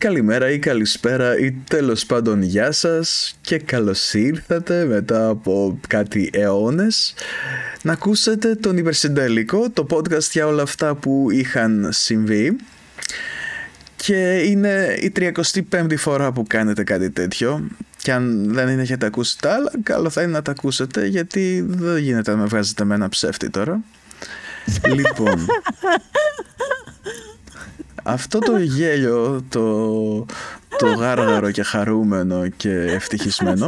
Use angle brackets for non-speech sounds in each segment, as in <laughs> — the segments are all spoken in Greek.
Καλημέρα ή καλησπέρα ή τέλος πάντων γεια σας και καλώς ήρθατε μετά από κάτι αιώνες. Να ακούσετε τον Υπερσυντελικό, το podcast για όλα αυτά που είχαν συμβεί. Και είναι η 35η φορά που κάνετε κάτι τέτοιο. Και αν δεν έχετε ακούσει τα άλλα καλό θα είναι να τα ακούσετε γιατί δεν γίνεται να με βγάζετε με ένα ψεύτη τώρα. Λοιπόν <laughs> αυτό το γέλιο, το, το γάργαρο και χαρούμενο και ευτυχισμένο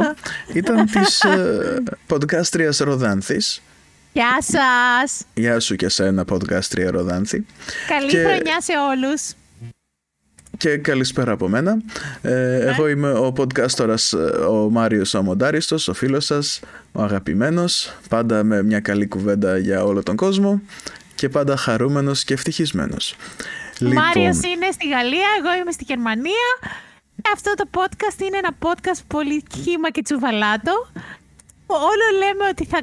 ήταν της ε, podcastριας Ροδάνθης. Γεια σας! Γεια σου και σένα podcastρια Ροδάνθη. Καλή και... χρονιά σε όλους! Και καλησπέρα από μένα. Ε, εγώ είμαι ο podcastορας ο Μάριος Αμοντάριστος, ο φίλος σας, ο αγαπημένος, πάντα με μια καλή κουβέντα για όλο τον κόσμο και πάντα χαρούμενος και ευτυχισμένος. Ο λοιπόν. Μάριος είναι στη Γαλλία, εγώ είμαι στη Γερμανία. Αυτό το podcast είναι ένα podcast πολύ χύμα και τσουβαλάτο. Όλο λέμε ότι θα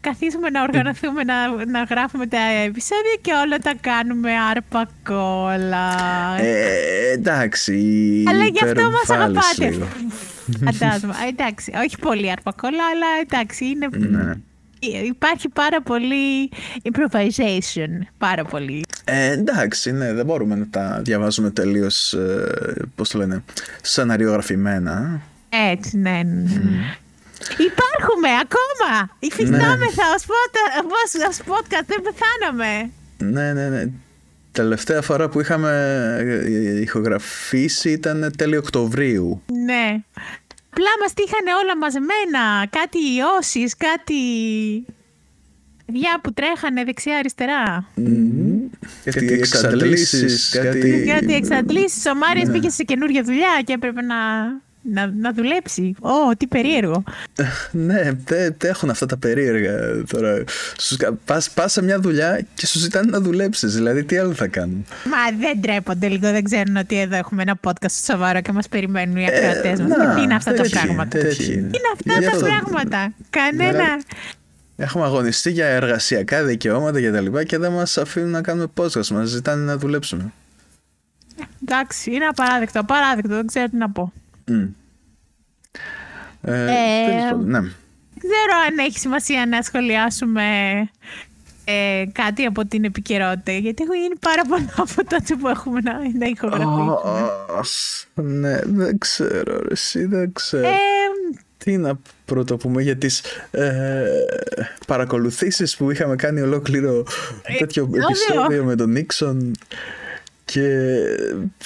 καθίσουμε να οργανωθούμε να, να γράφουμε τα επεισόδια και όλα τα κάνουμε άρπα-κόλλα. Ε, εντάξει. Αλλά γι' αυτό μας αγαπάτε. Φαντάζομαι. εντάξει, όχι πολύ άρπα-κόλλα, αλλά εντάξει, είναι... Ναι. Υπάρχει πάρα πολύ improvisation, πάρα πολύ. Ε, εντάξει, ναι, δεν μπορούμε να τα διαβάζουμε τελείως, ε, πώς το λένε, σεναριογραφημένα. Έτσι, ναι. ναι. Mm. Υπάρχουμε ακόμα! Υφιστάμεθα ναι. ως podcast, δεν πεθάναμε. Ναι, ναι, ναι. Τελευταία φορά που είχαμε ε, ηχογραφήσει ήταν τέλειο Οκτωβρίου. Ναι. Απλά μας τύχανε όλα μαζεμένα. Κάτι ιώσεις, κάτι... Διά που τρέχανε δεξιά-αριστερά. Κάτι εξαντλήσεις. Κάτι, κάτι εξαντλήσεις. Ο Μάριος ναι. πήγε σε καινούργια δουλειά και έπρεπε να να, να δουλέψει. Ω, τι περίεργο. <laughs> ναι, δεν έχουν αυτά τα περίεργα τώρα. Πας, πας σε μια δουλειά και σου ζητάνε να δουλέψεις. Δηλαδή, τι άλλο θα κάνουν; Μα δεν τρέπονται λίγο, δεν ξέρουν ότι εδώ έχουμε ένα podcast σοβαρό και μας περιμένουν οι ακροατές μας. Ε, τι είναι αυτά τα πράγματα; Τι είναι αυτά τα πράγματα; Κανένα... Έχουμε αγωνιστεί για εργασιακά δικαιώματα και τα λοιπά και δεν μας αφήνουν να κάνουμε podcast. Μας ζητάνε να δουλέψουμε. Εντάξει, είναι απαράδεκτο. Απαράδεκτο, δεν ξέρω τι να πω. Ε, ε, ναι. ξέρω αν έχει σημασία να σχολιάσουμε ε, κάτι από την επικαιρότητα, γιατί έχω γίνει πάρα πολλά από τότε που έχουμε να, να ηχογραφήσουμε. ναι, δεν ξέρω, εσύ δεν ξέρω. Ε, τι να πρώτο πούμε για τις ε, παρακολουθήσεις που είχαμε κάνει ολόκληρο τέτοιο επεισόδιο με τον Νίξον και,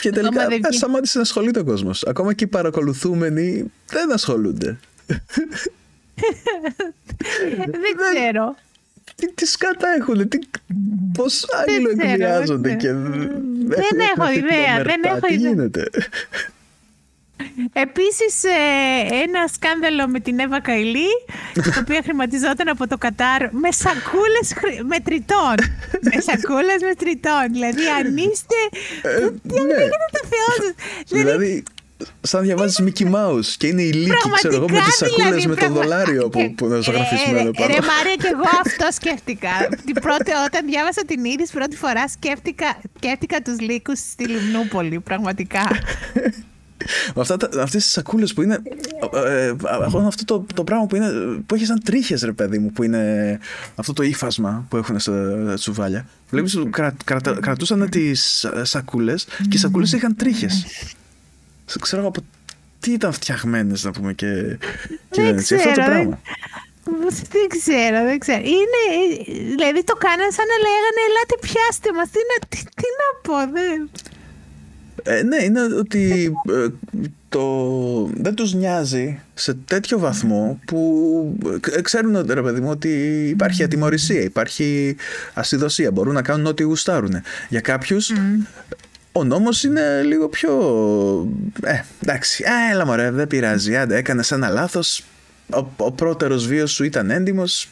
και τελικά δεν σταμάτησε να ασχολείται ο κόσμος. Ακόμα και οι παρακολουθούμενοι δεν ασχολούνται. <laughs> δεν ξέρω. Τι, τι σκάτα έχουν, τι, πώς άλλοι εκβιάζονται και δεν έχω ιδέα, δεν έχω ιδέα. γίνεται; Επίσης ε, ένα σκάνδαλο με την Εύα Καηλή το <laughs> οποίο χρηματιζόταν από το Κατάρ με σακούλες μετρητών με σακούλες μετρητών δηλαδή αν είστε ε, τι ναι. το Θεό σας; Δηλαδή, δηλαδή σαν διαβάζεις Mickey Mouse και είναι η λύκη, ξέρω εγώ, με τις σακούλες δηλαδή, με το δολάριο που, που είναι ζωγραφισμένο πάνω. Ρε Μάρια, και εγώ αυτό σκέφτηκα. την πρώτη, όταν διάβασα την είδηση πρώτη φορά σκέφτηκα, σκέφτηκα τους λύκους στη Λιμνούπολη, πραγματικά. <laughs> Αυτά, αυτές τις σακούλες που είναι ε, ε, αυτό το, το πράγμα που, είναι, που έχει σαν τρίχες ρε παιδί μου που είναι αυτό το ύφασμα που έχουν στα τσουβάλια βλέπεις κρα, κρα, κρατούσαν τις σακούλες και οι σακούλες είχαν τρίχες ξέρω από τι ήταν φτιαγμένες να πούμε και, και δεν ξέρω, αυτό το πράγμα δεν ξέρω, δεν ξέρω. Είναι, δηλαδή το κάνανε σαν να λέγανε ελάτε πιάστε μας. Τι, τι, τι να πω, δεν... Ε, ναι, είναι ότι ε, το, δεν τους νοιάζει σε τέτοιο βαθμό που ε, ξέρουν ρε παιδί μου ότι υπάρχει ατιμορρησία, υπάρχει ασυδοσία, μπορούν να κάνουν ό,τι γουστάρουν. Για κάποιους ο νόμος είναι λίγο πιο... Ε, εντάξει, έλα μωρέ, δεν πειράζει, άντε, έκανες ένα λάθος, ο, ο πρώτερος βίος σου ήταν έντιμος,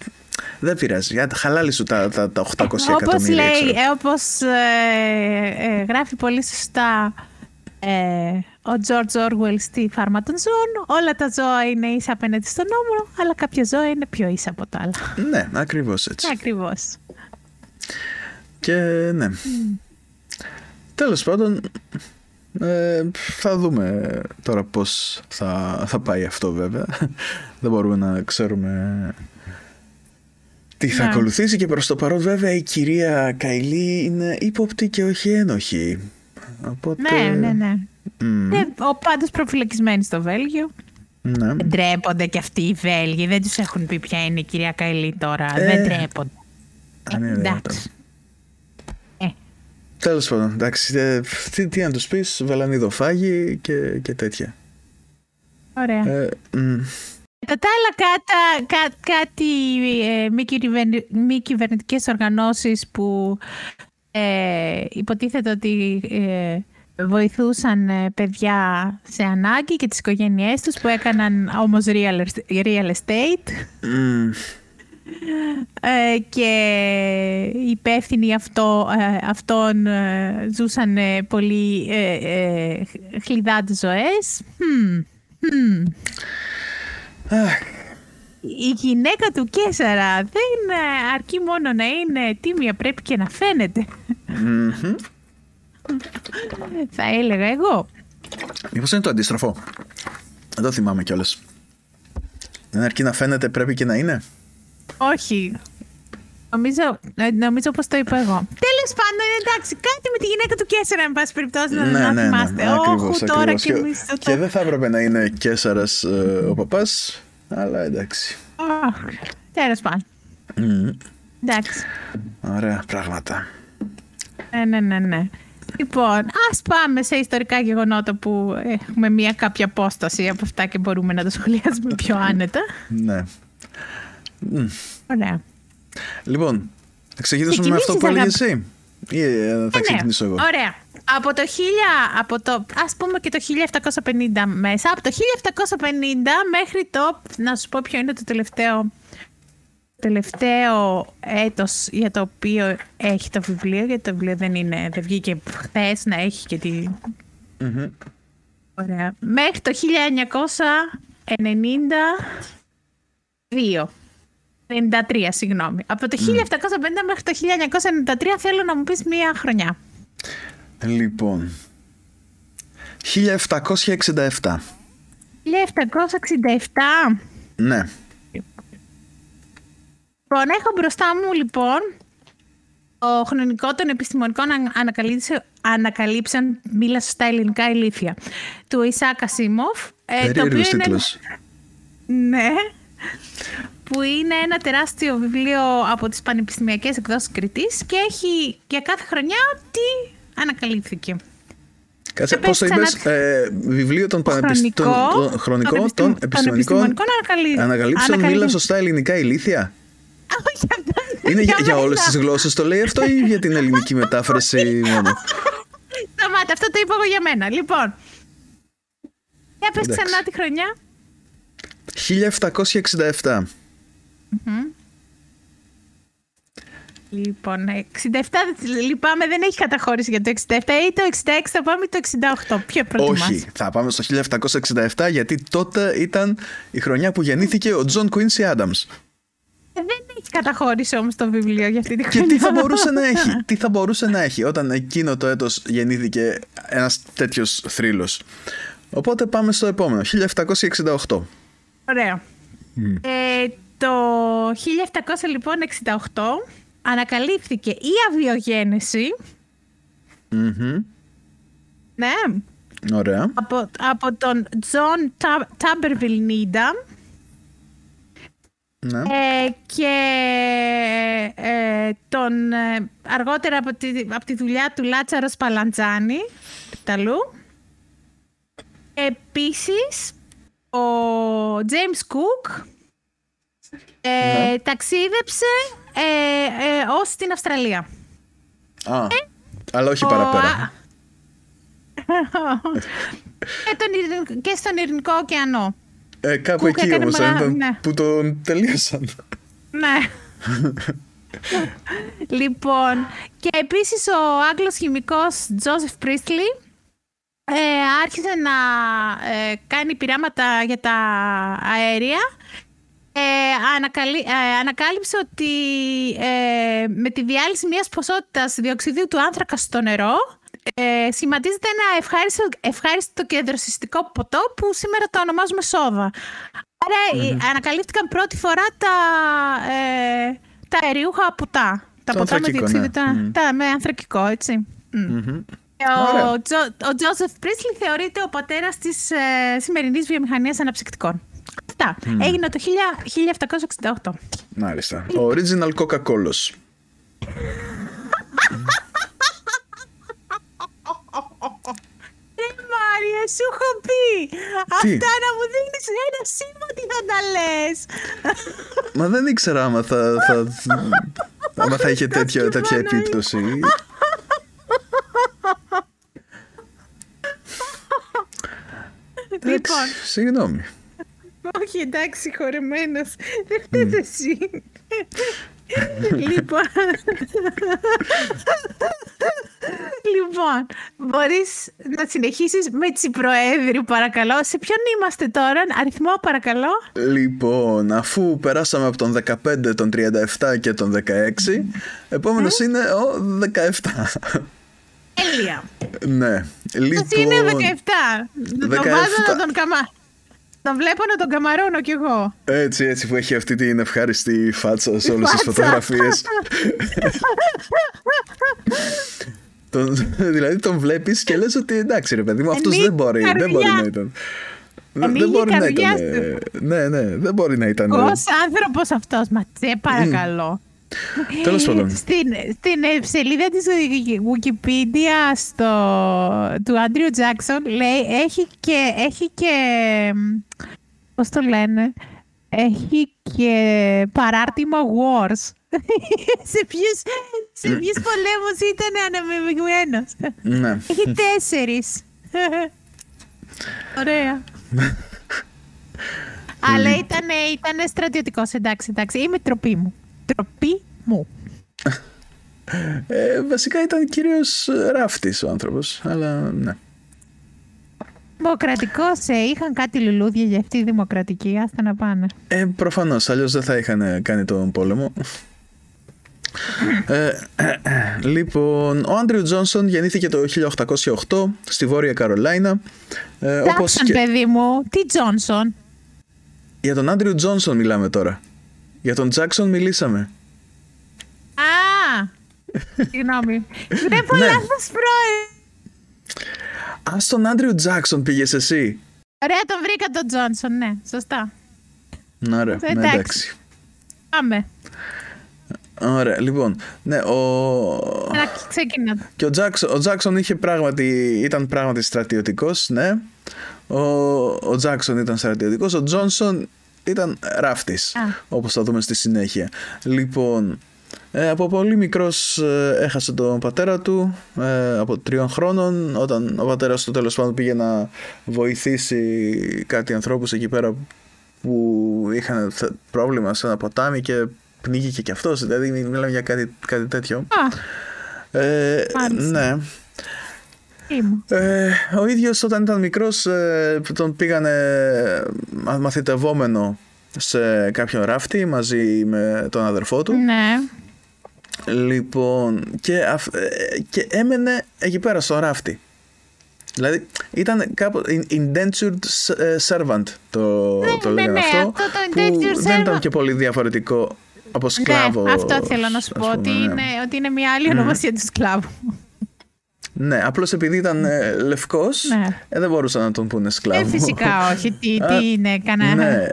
δεν πειράζει. Χαλάλη σου τα, τα, τα 800 όπως εκατομμύρια. Λέει, ε, όπως ε, ε, γράφει πολύ σωστά ε, ο George Orwell στη Φάρμα των Ζώων, όλα τα ζώα είναι ίσα απέναντι στον νόμο, αλλά κάποια ζώα είναι πιο ίσα από τα άλλα. Ναι, ακριβώς έτσι. Ακριβώς. Και ναι. Mm. Τέλος πάντων, Ε, θα δούμε τώρα πώς θα, θα πάει αυτό βέβαια. <laughs> Δεν μπορούμε να ξέρουμε τι θα Ναι. ακολουθήσει και προς το παρόν βέβαια η κυρία Καηλή είναι ύποπτη και όχι ένοχη. Οπότε... Ναι, ναι, ναι. Μμ, Ε, ο πάντως προφυλακισμένοι στο Βέλγιο. ναι. Δεν τρέπονται και αυτοί οι Βέλγοι. Δεν τους έχουν πει ποια είναι η κυρία Καηλή τώρα. Ε, Δεν τρέπονται. Αν είναι δυνατόν. Εντάξει. Ε, Τέλος πάντων, εντάξει, ε, τι, τι να τους πεις, βελανιδοφάγοι και, και τέτοια. ωραία. Ε, μ, Κατά τα άλλα, κάτα, κά, κάτι ε, μη, κυβερνη, μη κυβερνητικές οργανώσεις που ε, υποτίθεται ότι ε, βοηθούσαν ε, παιδιά σε ανάγκη και τις οικογένειές τους που έκαναν όμως real, real estate μ, ε, και οι υπεύθυνοι αυτό, ε, αυτών ε, ζούσαν ε, πολύ ε, ε, χλιδάτες ζωές. Hm, hm. Αχ, Η γυναίκα του Κέσσαρα δεν ε, αρκεί μόνο να είναι τίμια, πρέπει και να φαίνεται. μμμ. Θα έλεγα εγώ. Μήπως είναι το αντίστροφο; Δεν το θυμάμαι κιόλας. Δεν αρκεί να φαίνεται, πρέπει και να είναι; Όχι. Νομίζω, ε, νομίζω πως το είπα εγώ. Τέλος πάντων, εντάξει, κάτι με τη γυναίκα του Κέσσαρα, εν πάση περιπτώσει, να, να θυμάστε. ακριβώς, Όχι, τώρα ακριβώς. και Και, εμείς το... και δεν θα έπρεπε να είναι Κέσσαρας ε, ο παπάς, αλλά εντάξει. Αχ, Τέλος πάντων. Μμ, Εντάξει. Ωραία πράγματα. Ναι, ναι, ναι, ναι. Λοιπόν, ας πάμε σε ιστορικά γεγονότα που έχουμε μια κάποια απόσταση από αυτά και μπορούμε να τα σχολιάσουμε πιο άνετα. Ναι. Μ, Ωραία. Λοιπόν, θα ξεκινήσουμε με αυτό που Ξεκινήσεις, έλεγες εσύ. Ή ε, θα Ε, ναι. ξεκινήσω εγώ. Ωραία. Από το 1000, από το, ας πούμε και το 1750 μέσα, από το 1750 μέχρι το, να σου πω ποιο είναι το τελευταίο, τελευταίο έτος για το οποίο έχει το βιβλίο, γιατί το βιβλίο δεν, είναι, δεν βγήκε χθες να έχει και τη... Μμμ. Ωραία. Μέχρι το 1992. 93, συγγνώμη. Από το 1750 μέχρι το 1993 θέλω να μου πεις μία χρονιά. Λοιπόν. 1767. 1767. Ναι. Λοιπόν, έχω μπροστά μου λοιπόν το χρονικό των επιστημονικών αν- ανακαλύψεων, ανακαλύψεων μίλα σωστά ελληνικά ηλίθια, του Ισάκα Σίμοφ. ε, Περίεργος τίτλος. Ναι. Που είναι ένα τεράστιο βιβλίο από τις πανεπιστημιακές εκδόσεις Κρητής και έχει για κάθε χρονιά τι ανακαλύφθηκε. Κάτσε, πες πώς το είπες, ξανά. ε, βιβλίο των πανεπιστημικών Χρονικό, των, χρονικό, των των επιστημ- των επιστημονικών επιστημονικών ανακαλύ- ανακαλύψεων ανακαλύ- μίλα σωστά ελληνικά ηλίθια. Όχι, αυτό Είναι για, για μένα. όλες τις γλώσσες το λέει αυτό ή για την ελληνική μετάφραση μόνο; Σταμάτα, αυτό το είπα εγώ για μένα. Λοιπόν, για πες Εντάξει. ξανά τη χρονιά. 1767. Λοιπόν, 67, λυπάμαι, δεν έχει καταχώρηση για το 67 ή το 66 θα πάμε ή το 68. Ποιο προτιμάς; Όχι, θα πάμε στο 1767 γιατί τότε ήταν η χρονιά που γεννήθηκε ο Τζον Κουίνσι Άνταμς. Ε, Δεν έχει καταχώρηση όμως το βιβλίο για αυτή τη Και χρονιά. τι θα μπορούσε να έχει, <laughs> τι θα μπορούσε να έχει όταν εκείνο το έτος γεννήθηκε ένας τέτοιος θρύλος. Οπότε πάμε στο επόμενο, 1768. Ωραίο. Ε, το 1700 λοιπόν 68 ανακαλύφθηκε η αβιογένεση. Μμμ. Ναι, Ωραία. από, από τον Τζον Τάμπερβιλ Νίντα. Ναι. Ε, και ε, τον, ε, αργότερα από τη, από τη δουλειά του Λάζαρο Σπαλαντσάνι, Ιταλού. Επίσης, ο James Cook ε, Ναι. ταξίδεψε ε, ε, ως στην Αυστραλία. Α, αλλά όχι Ο- παραπέρα. και, <laughs> τον, Ειρηνικό- και στον Ειρηνικό ωκεανό. Ε, κάπου Κουκ εκεί έκανε όμως μεγάλο- ήταν ναι. που τον τελείωσαν. Ναι. λοιπόν, και επίσης ο Άγγλος χημικός Τζόσεφ Πρίστλι ε, άρχισε να ε, κάνει πειράματα για τα αέρια. Ε, ανακαλύ, ε, ανακάλυψε ότι ε, με τη διάλυση μιας ποσότητας διοξιδίου του άνθρακα στο νερό ε, σχηματίζεται ένα ευχάριστο, ευχάριστο και δροσιστικό ποτό που σήμερα το ονομάζουμε σόδα. Άρα mm-hmm. ανακαλύφθηκαν πρώτη φορά τα, ε, τα αεριούχα ποτά. Τα ποτά με διοξείδιο, ναι. τα, τα, με ανθρακικό, έτσι. Mm-hmm. Ο, Τζο, ο Τζόσεφ Πρίσλι θεωρείται ο πατέρας της ε, σημερινής βιομηχανίας αναψυκτικών. Αυτά. Mm. Έγινε το 1768. Μάλιστα. Ο original Coca-Cola. Μάρια, σου έχω πει. Αυτά να μου δίνεις ένα σήμα ότι θα τα λες; Μα δεν ήξερα άμα θα, θα, άμα θα είχε τέτοια, τέτοια επίπτωση. Λοιπόν. Συγγνώμη. Όχι, εντάξει, χωρεμένος. Δεν φταίτε εσύ. <laughs> λοιπόν. λοιπόν, μπορείς να συνεχίσεις με Τσιπροέδρου, παρακαλώ. Σε ποιον είμαστε τώρα, αριθμό, παρακαλώ; Λοιπόν, αφού περάσαμε από τον 15, τον 37 και τον 16, επόμενος είναι ο 17. Τέλεια. Ναι. Λοιπόν, είναι 17. 17. Τον βάζω να τον καμά. Τον βλέπω να τον καμαρώνω κι εγώ. Έτσι, έτσι που έχει αυτή την ευχάριστη φάτσα σε όλες τις φωτογραφίες. <laughs> τον, δηλαδή τον βλέπεις και λες ότι εντάξει ρε παιδί μου αυτός δεν μπορεί, δεν μπορεί να ήταν. δεν μπορεί να ήταν. Ναι, ναι, δεν μπορεί να ήταν. Ως άνθρωπος αυτός, μα τσε παρακαλώ. Τέλος πάντων. Στην, στην σελίδα της Wikipedia στο, του Άντριου Τζάξον λέει έχει και, έχει και πώς το λένε έχει και παράρτημα Wars. <laughs> σε ποιους, σε ποιους πολέμους ήταν αναμειγμένος. Ναι. Έχει τέσσερις. <laughs> Ωραία. Αλλά ήταν, ήταν στρατιωτικός, εντάξει, εντάξει. Είμαι τροπή μου. Τροπή μου. Ε, βασικά ήταν κυρίως ράφτης ο άνθρωπος, αλλά ναι. Δημοκρατικός σε είχαν κάτι λουλούδια για αυτή τη δημοκρατική, άστα να πάνε. Ε, προφανώς, αλλιώς δεν θα είχαν κάνει τον πόλεμο. ε, λοιπόν, ο Άντριου Τζόνσον γεννήθηκε το 1808 στη Βόρεια Καρολάινα. Ε, όπως και... παιδί μου. Τι Τζόνσον. Για τον Άντριου Τζόνσον μιλάμε τώρα. Για τον Τζάξον μιλήσαμε. Α! Συγγνώμη. Βλέπω ναι. λάθος πρώην. Α, στον Άντριου Τζάξον πήγες εσύ. Ωραία, τον βρήκα τον Τζόνσον, ναι, σωστά. Ωραία, ναι, εντάξει. Πάμε. Ωραία, λοιπόν. Ναι, ο... ξεκινά. Και ο Τζάξον, ο Τζάξον είχε πράγματι, ήταν πράγματι στρατιωτικός, ναι. Ο, ο Τζάξον ήταν στρατιωτικός, ο Τζόνσον ήταν ράφτης, όπως θα δούμε στη συνέχεια. Λοιπόν, ε, από πολύ μικρός ε, έχασε τον πατέρα του ε, από τριών χρόνων όταν ο πατέρας του τέλος πάντων πήγε να βοηθήσει κάτι ανθρώπους εκεί πέρα που είχαν πρόβλημα σε ένα ποτάμι και πνίγηκε και αυτός δηλαδή μιλάμε για κάτι, κάτι τέτοιο. Α, ε, ναι ε, ο ίδιος όταν ήταν μικρός ε, τον πήγανε μαθητευόμενο σε κάποιον ράφτη μαζί με τον αδερφό του ναι Λοιπόν, και, ε, και έμενε εκεί πέρα στο ράφτη. Δηλαδή ήταν κάπου indentured ε, servant το, ναι, το λέγανε ναι, αυτό, αυτό το που δεν ήταν και πολύ διαφορετικό από σκλάβος. Ναι, αυτό θέλω να σου πω, ότι, ναι. είναι, ότι είναι μια άλλη ονομασία του σκλάβου. Ναι, απλώς επειδή ήταν ε, λευκός, ναι. ε, δεν μπορούσαν να τον πούνε σκλάβο. Ε, φυσικά όχι. Τι, τι είναι, κανένα. Ναι.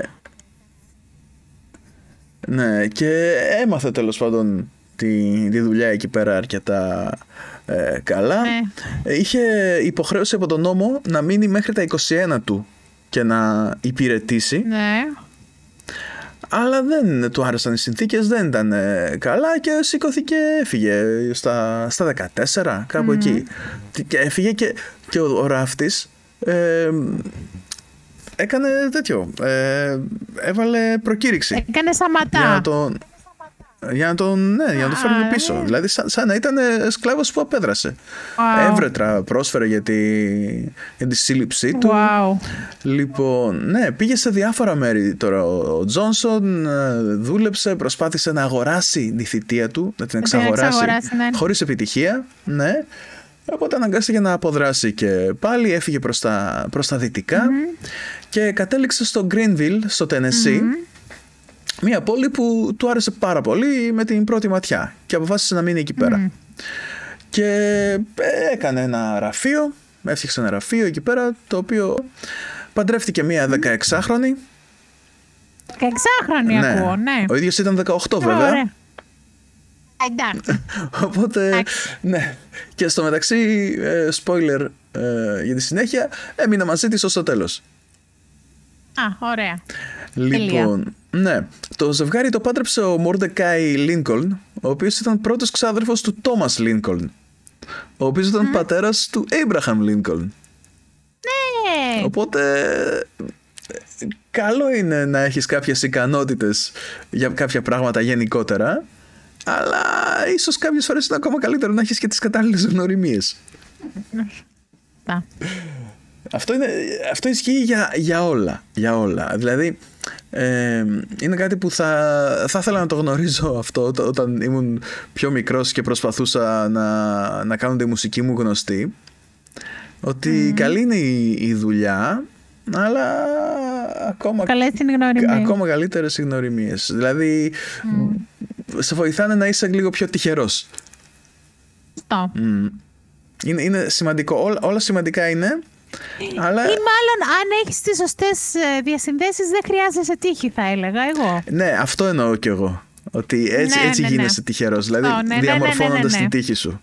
ναι, και έμαθε τέλος πάντων τη, τη δουλειά εκεί πέρα αρκετά ε, καλά. Ναι. Είχε υποχρέωση από τον νόμο να μείνει μέχρι τα 21 του και να υπηρετήσει. Ναι. Αλλά δεν του άρεσαν οι συνθήκες, δεν ήταν ε, καλά και σηκώθηκε, έφυγε στα, στα 14, κάπου εκεί. Και έφυγε και, και ο, ο ράφτης ε, έκανε τέτοιο, ε, έβαλε προκήρυξη. Έκανε σαματά. Για τον, για να τον, ναι, για να τον φέρουν πίσω. ναι. Δηλαδή, σαν, σαν να ήταν σκλάβος που απέδρασε. Wow. Έβρετρα πρόσφερε για τη, για τη σύλληψή του. Wow. Λοιπόν, ναι, πήγε σε διάφορα μέρη τώρα. Ο Τζόνσον ε, δούλεψε, προσπάθησε να αγοράσει τη θητεία του, να την εξαγοράσει, εξαγοράσει, ναι. χωρίς επιτυχία. Ναι. Οπότε αναγκάστηκε να αποδράσει και πάλι έφυγε προς τα, προς τα δυτικα και κατέληξε στο Greenville, στο Tennessee, μια πόλη που του άρεσε πάρα πολύ με την πρώτη ματιά και αποφάσισε να μείνει εκεί πέρα. Και ε, έκανε ένα γραφείο, έφτιαξε ένα γραφείο εκεί πέρα, το οποίο παντρεύτηκε μία 16χρονη. 16χρονη Ναι. ακούω, ναι. Ο ίδιος ήταν 18 βέβαια. Ωραία. Εντάξει. <laughs> Οπότε, Εντάξει. ναι. Και στο μεταξύ, ε, spoiler ε, για τη συνέχεια, έμεινα μαζί της ως το τέλος. Α, ωραία. Λοιπόν, ναι. Το ζευγάρι το πάτρεψε ο Μόρντεκάι Λίνκολν, ο οποίος ήταν πρώτος ξάδερφος του Τόμας Λίνκολν, ο οποίος ήταν πατέρας του Έιμπραχαμ Λίνκολν. Ναι. Οπότε, ε, καλό είναι να έχεις κάποιες ικανότητες για κάποια πράγματα γενικότερα, αλλά ίσως κάποιες φορές είναι ακόμα καλύτερο να έχεις και τις κατάλληλες γνωριμίες. Τα. Αυτό, είναι, αυτό ισχύει για, για όλα. Για όλα. Δηλαδή, ε, είναι κάτι που θα, θα ήθελα να το γνωρίζω αυτό ό- όταν ήμουν πιο μικρός και προσπαθούσα να, να κάνω τη μουσική μου γνωστή. Ότι καλή είναι η, η δουλειά, αλλά ακόμα, Καλές είναι γνωριμίες. ακόμα καλύτερες οι γνωριμίες. Δηλαδή, σε βοηθάνε να είσαι λίγο πιο τυχερός. Αυτό. Μμ. Είναι, είναι σημαντικό. Όλα, όλα σημαντικά είναι. Αλλά... Ή μάλλον αν έχεις τις σωστές ε, διασυνδέσεις δεν χρειάζεσαι τύχη θα έλεγα εγώ. Ναι, αυτό εννοώ κι εγώ. Ότι έτσι, Ναι, έτσι ναι, ναι. γίνεσαι τυχερός. Δηλαδή, Αυτό, ναι, ναι, ναι, ναι, διαμορφώνοντας ναι, ναι. την τύχη σου.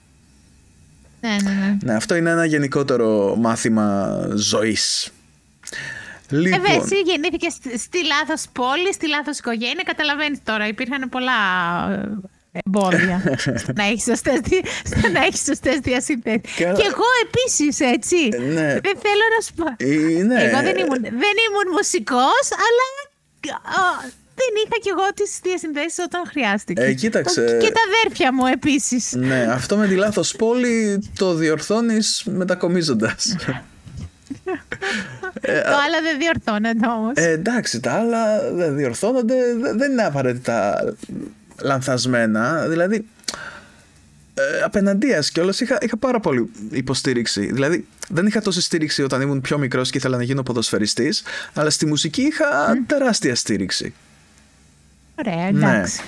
Ναι, ναι, ναι. Ναι, αυτό είναι ένα γενικότερο μάθημα ζωής. Λοιπόν, Βέβαια, εσύ γεννήθηκε στη, στη λάθος πόλη, στη λάθος οικογένεια. Καταλαβαίνεις τώρα, υπήρχαν πολλά ε, εμπόδια στο να έχεις σωστές, δι- στο να έχεις σωστές διασυνδέσεις. Καλά. Και εγώ επίσης, έτσι. Ε, ναι. Δεν θέλω να σου πω. ε, ναι. Εγώ δεν ήμουν, δεν ήμουν μουσικός, αλλά α, δεν είχα κι εγώ τις διασυνδέσεις όταν χρειάστηκε. Ε, κοίταξε. Και τα αδέρφια μου επίσης. Ναι, αυτό με τη λάθος πόλη το διορθώνεις μετακομίζοντας. <laughs> Το άλλο δεν διορθώνεται όμως. Ε, εντάξει, τα άλλα δεν διορθώνονται, δε- δεν είναι απαραίτητα λανθασμένα. Δηλαδή, ε, απέναντίας κιόλας είχα, είχα πάρα πολύ υποστήριξη. Δηλαδή, δεν είχα τόση στήριξη όταν ήμουν πιο μικρός και ήθελα να γίνω ποδοσφαιριστής, αλλά στη μουσική είχα τεράστια στήριξη. Ωραία, εντάξει.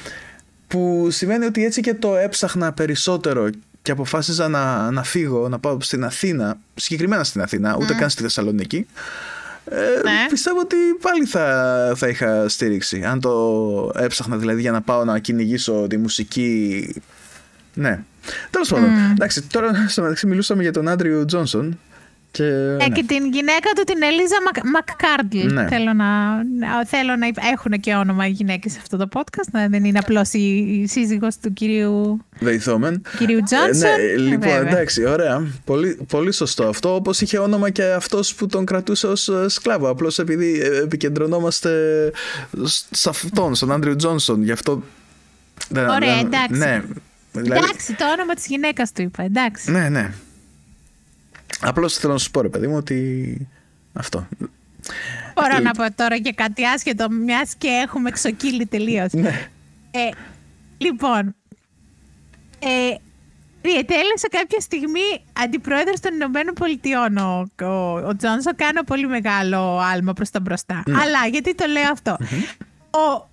Που σημαίνει ότι έτσι και το έψαχνα περισσότερο και αποφάσιζα να, να φύγω, να πάω στην Αθήνα, συγκεκριμένα στην Αθήνα, ούτε καν στη Θεσσαλονίκη. Ε, Ναι. Πιστεύω ότι πάλι θα, θα είχα στήριξη. Αν το έψαχνα δηλαδή για να πάω να κυνηγήσω τη μουσική. Ναι. Τέλος πάντων. Εντάξει, τώρα στο μεταξύ μιλούσαμε για τον Άντριου Τζόνσον. Και, Ε, ναι. και την γυναίκα του την Ελίζα Μακ, Μακκάρντλ. Ναι. Θέλω, να, να- θέλω να υπ- έχουν και όνομα οι γυναίκες σε αυτό το podcast. Να δεν είναι απλώς η, η σύζυγος του κυρίου, Δεϊθόμεν. κυρίου Τζόνσον. Ε, ναι, λοιπόν, Βέβαια. εντάξει, ωραία. Πολύ, πολύ σωστό αυτό. Όπως είχε όνομα και αυτός που τον κρατούσε ως σκλάβο. Απλώς επειδή ε, επικεντρωνόμαστε σε αυτόν, στον Άντριου Τζόνσον. Γι' αυτό. δεν- Ωραία, δεν- εντάξει. Ναι. Δηλαδή, Εντάξει, το όνομα της γυναίκας του είπα. Εντάξει. ναι, ναι. Απλώς θέλω να σου πω, ρε παιδί μου, ότι. Αυτό. Μπορώ να πω τώρα και κάτι άσχετο, μιας και έχουμε ξοκύλει τελείως. Ναι. Ε, λοιπόν, ε, διετέλεσε κάποια στιγμή αντιπρόεδρος των Ηνωμένων Πολιτειών ο, ο, ο Τζόνσον. Κάνω πολύ μεγάλο άλμα προς τα μπροστά. Αλλά γιατί το λέω αυτό; Ο,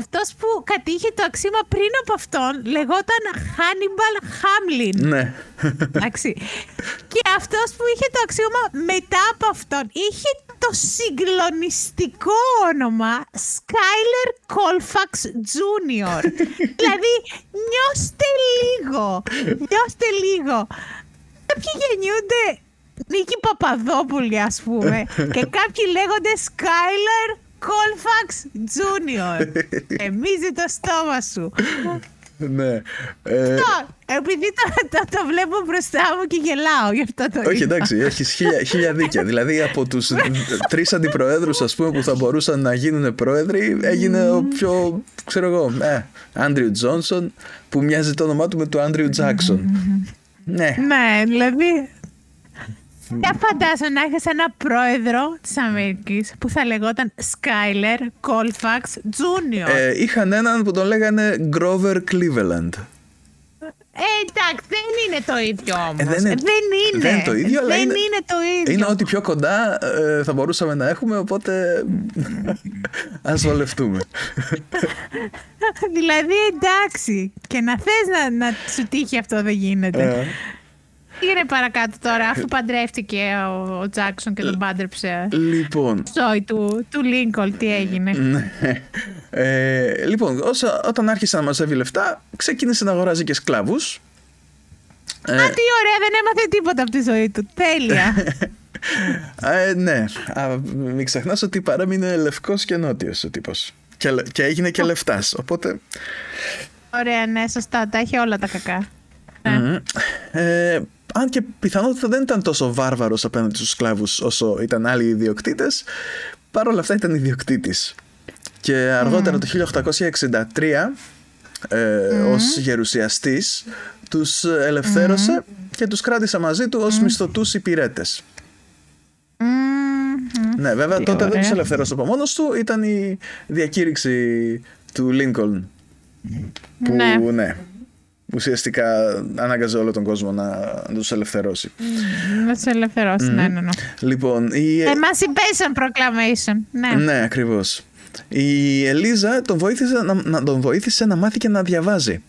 αυτός που κατήχε το αξίωμα πριν από αυτόν λεγόταν Hannibal Hamlin. Ναι. Εντάξει. Και αυτός που είχε το αξίωμα μετά από αυτόν είχε το συγκλονιστικό όνομα Skyler Colfax Jr. <laughs> δηλαδή, νιώστε λίγο. Νιώστε λίγο. Κάποιοι γεννιούνται Νίκη Παπαδόπουλη, ας πούμε. και κάποιοι λέγονται Skyler Colfax Jr. Εμίζει το στόμα σου. ναι. Ε, Αυτό. Επειδή το, το, το βλέπω μπροστά μου και γελάω, γι' αυτό το όχι, είπα. εντάξει, έχει χίλια, χίλια δίκια. δηλαδή, από τους τρεις αντιπροέδρους, ας πούμε, που θα μπορούσαν να γίνουν πρόεδροι, έγινε ο πιο, ξέρω εγώ, ε, Άντριου Τζόνσον, που μοιάζει το όνομά του με το Άντριου Τζάξον. ναι. Ναι, δηλαδή. Για φαντάσου να έχεις ένα πρόεδρο της Αμερικής που θα λεγόταν Skyler Colfax Jr. Ε, είχαν έναν που τον λέγανε Grover Cleveland. Ε, εντάξει, δεν είναι το ίδιο όμως. Ε, δεν είναι- δεν είναι. δεν είναι το ίδιο, αλλά δεν είναι- είναι το ίδιο. Είναι ό,τι πιο κοντά ε, θα μπορούσαμε να έχουμε, οπότε <laughs> ας βολευτούμε. δηλαδή, εντάξει. Και να θες να, να σου τύχει αυτό δεν γίνεται. Ε, Πήγαινε παρακάτω τώρα, αφού παντρεύτηκε ο, ο Τζάκσον και τον πάντρεψε. λοιπόν, Ζωή του, του Λίνκολ, τι έγινε. Ναι. Ε, λοιπόν, όσα, όταν άρχισε να μαζεύει λεφτά, ξεκίνησε να αγοράζει και σκλάβους. Ε, Α, τι ωραία, δεν έμαθε τίποτα από τη ζωή του. Τέλεια. <laughs> ε, ναι, Α, μην ξεχνάς ότι παρέμεινε λευκός και νότιος ο τύπος. Και, λε- και έγινε και λεφτάς, οπότε... ωραία, ναι, σωστά. Τα έχει όλα τα κακά. Ναι. μμ. Ε, αν και πιθανότητα δεν ήταν τόσο βάρβαρος απέναντι στους σκλάβους όσο ήταν άλλοι ιδιοκτήτες, παρόλα αυτά ήταν ιδιοκτήτης. Και αργότερα το 1863 ε, ως γερουσιαστής τους ελευθέρωσε και τους κράτησε μαζί του ως μισθωτούς υπηρέτες. Μμμ. Ναι, βέβαια Τι τότε δεν ωραία. τους ελευθέρωσε από μόνος του, ήταν η διακήρυξη του Λίνκολν που Ναι. ναι. Ουσιαστικά ανάγκαζε όλο τον κόσμο να, να τους ελευθερώσει. Να τους ελευθερώσει. Ναι, ναι, ναι. Λοιπόν, η... Emancipation Proclamation. Ναι. Ναι, ακριβώς. Η Ελίζα τον βοήθησε να, να, τον βοήθησε να μάθει και να διαβάζει.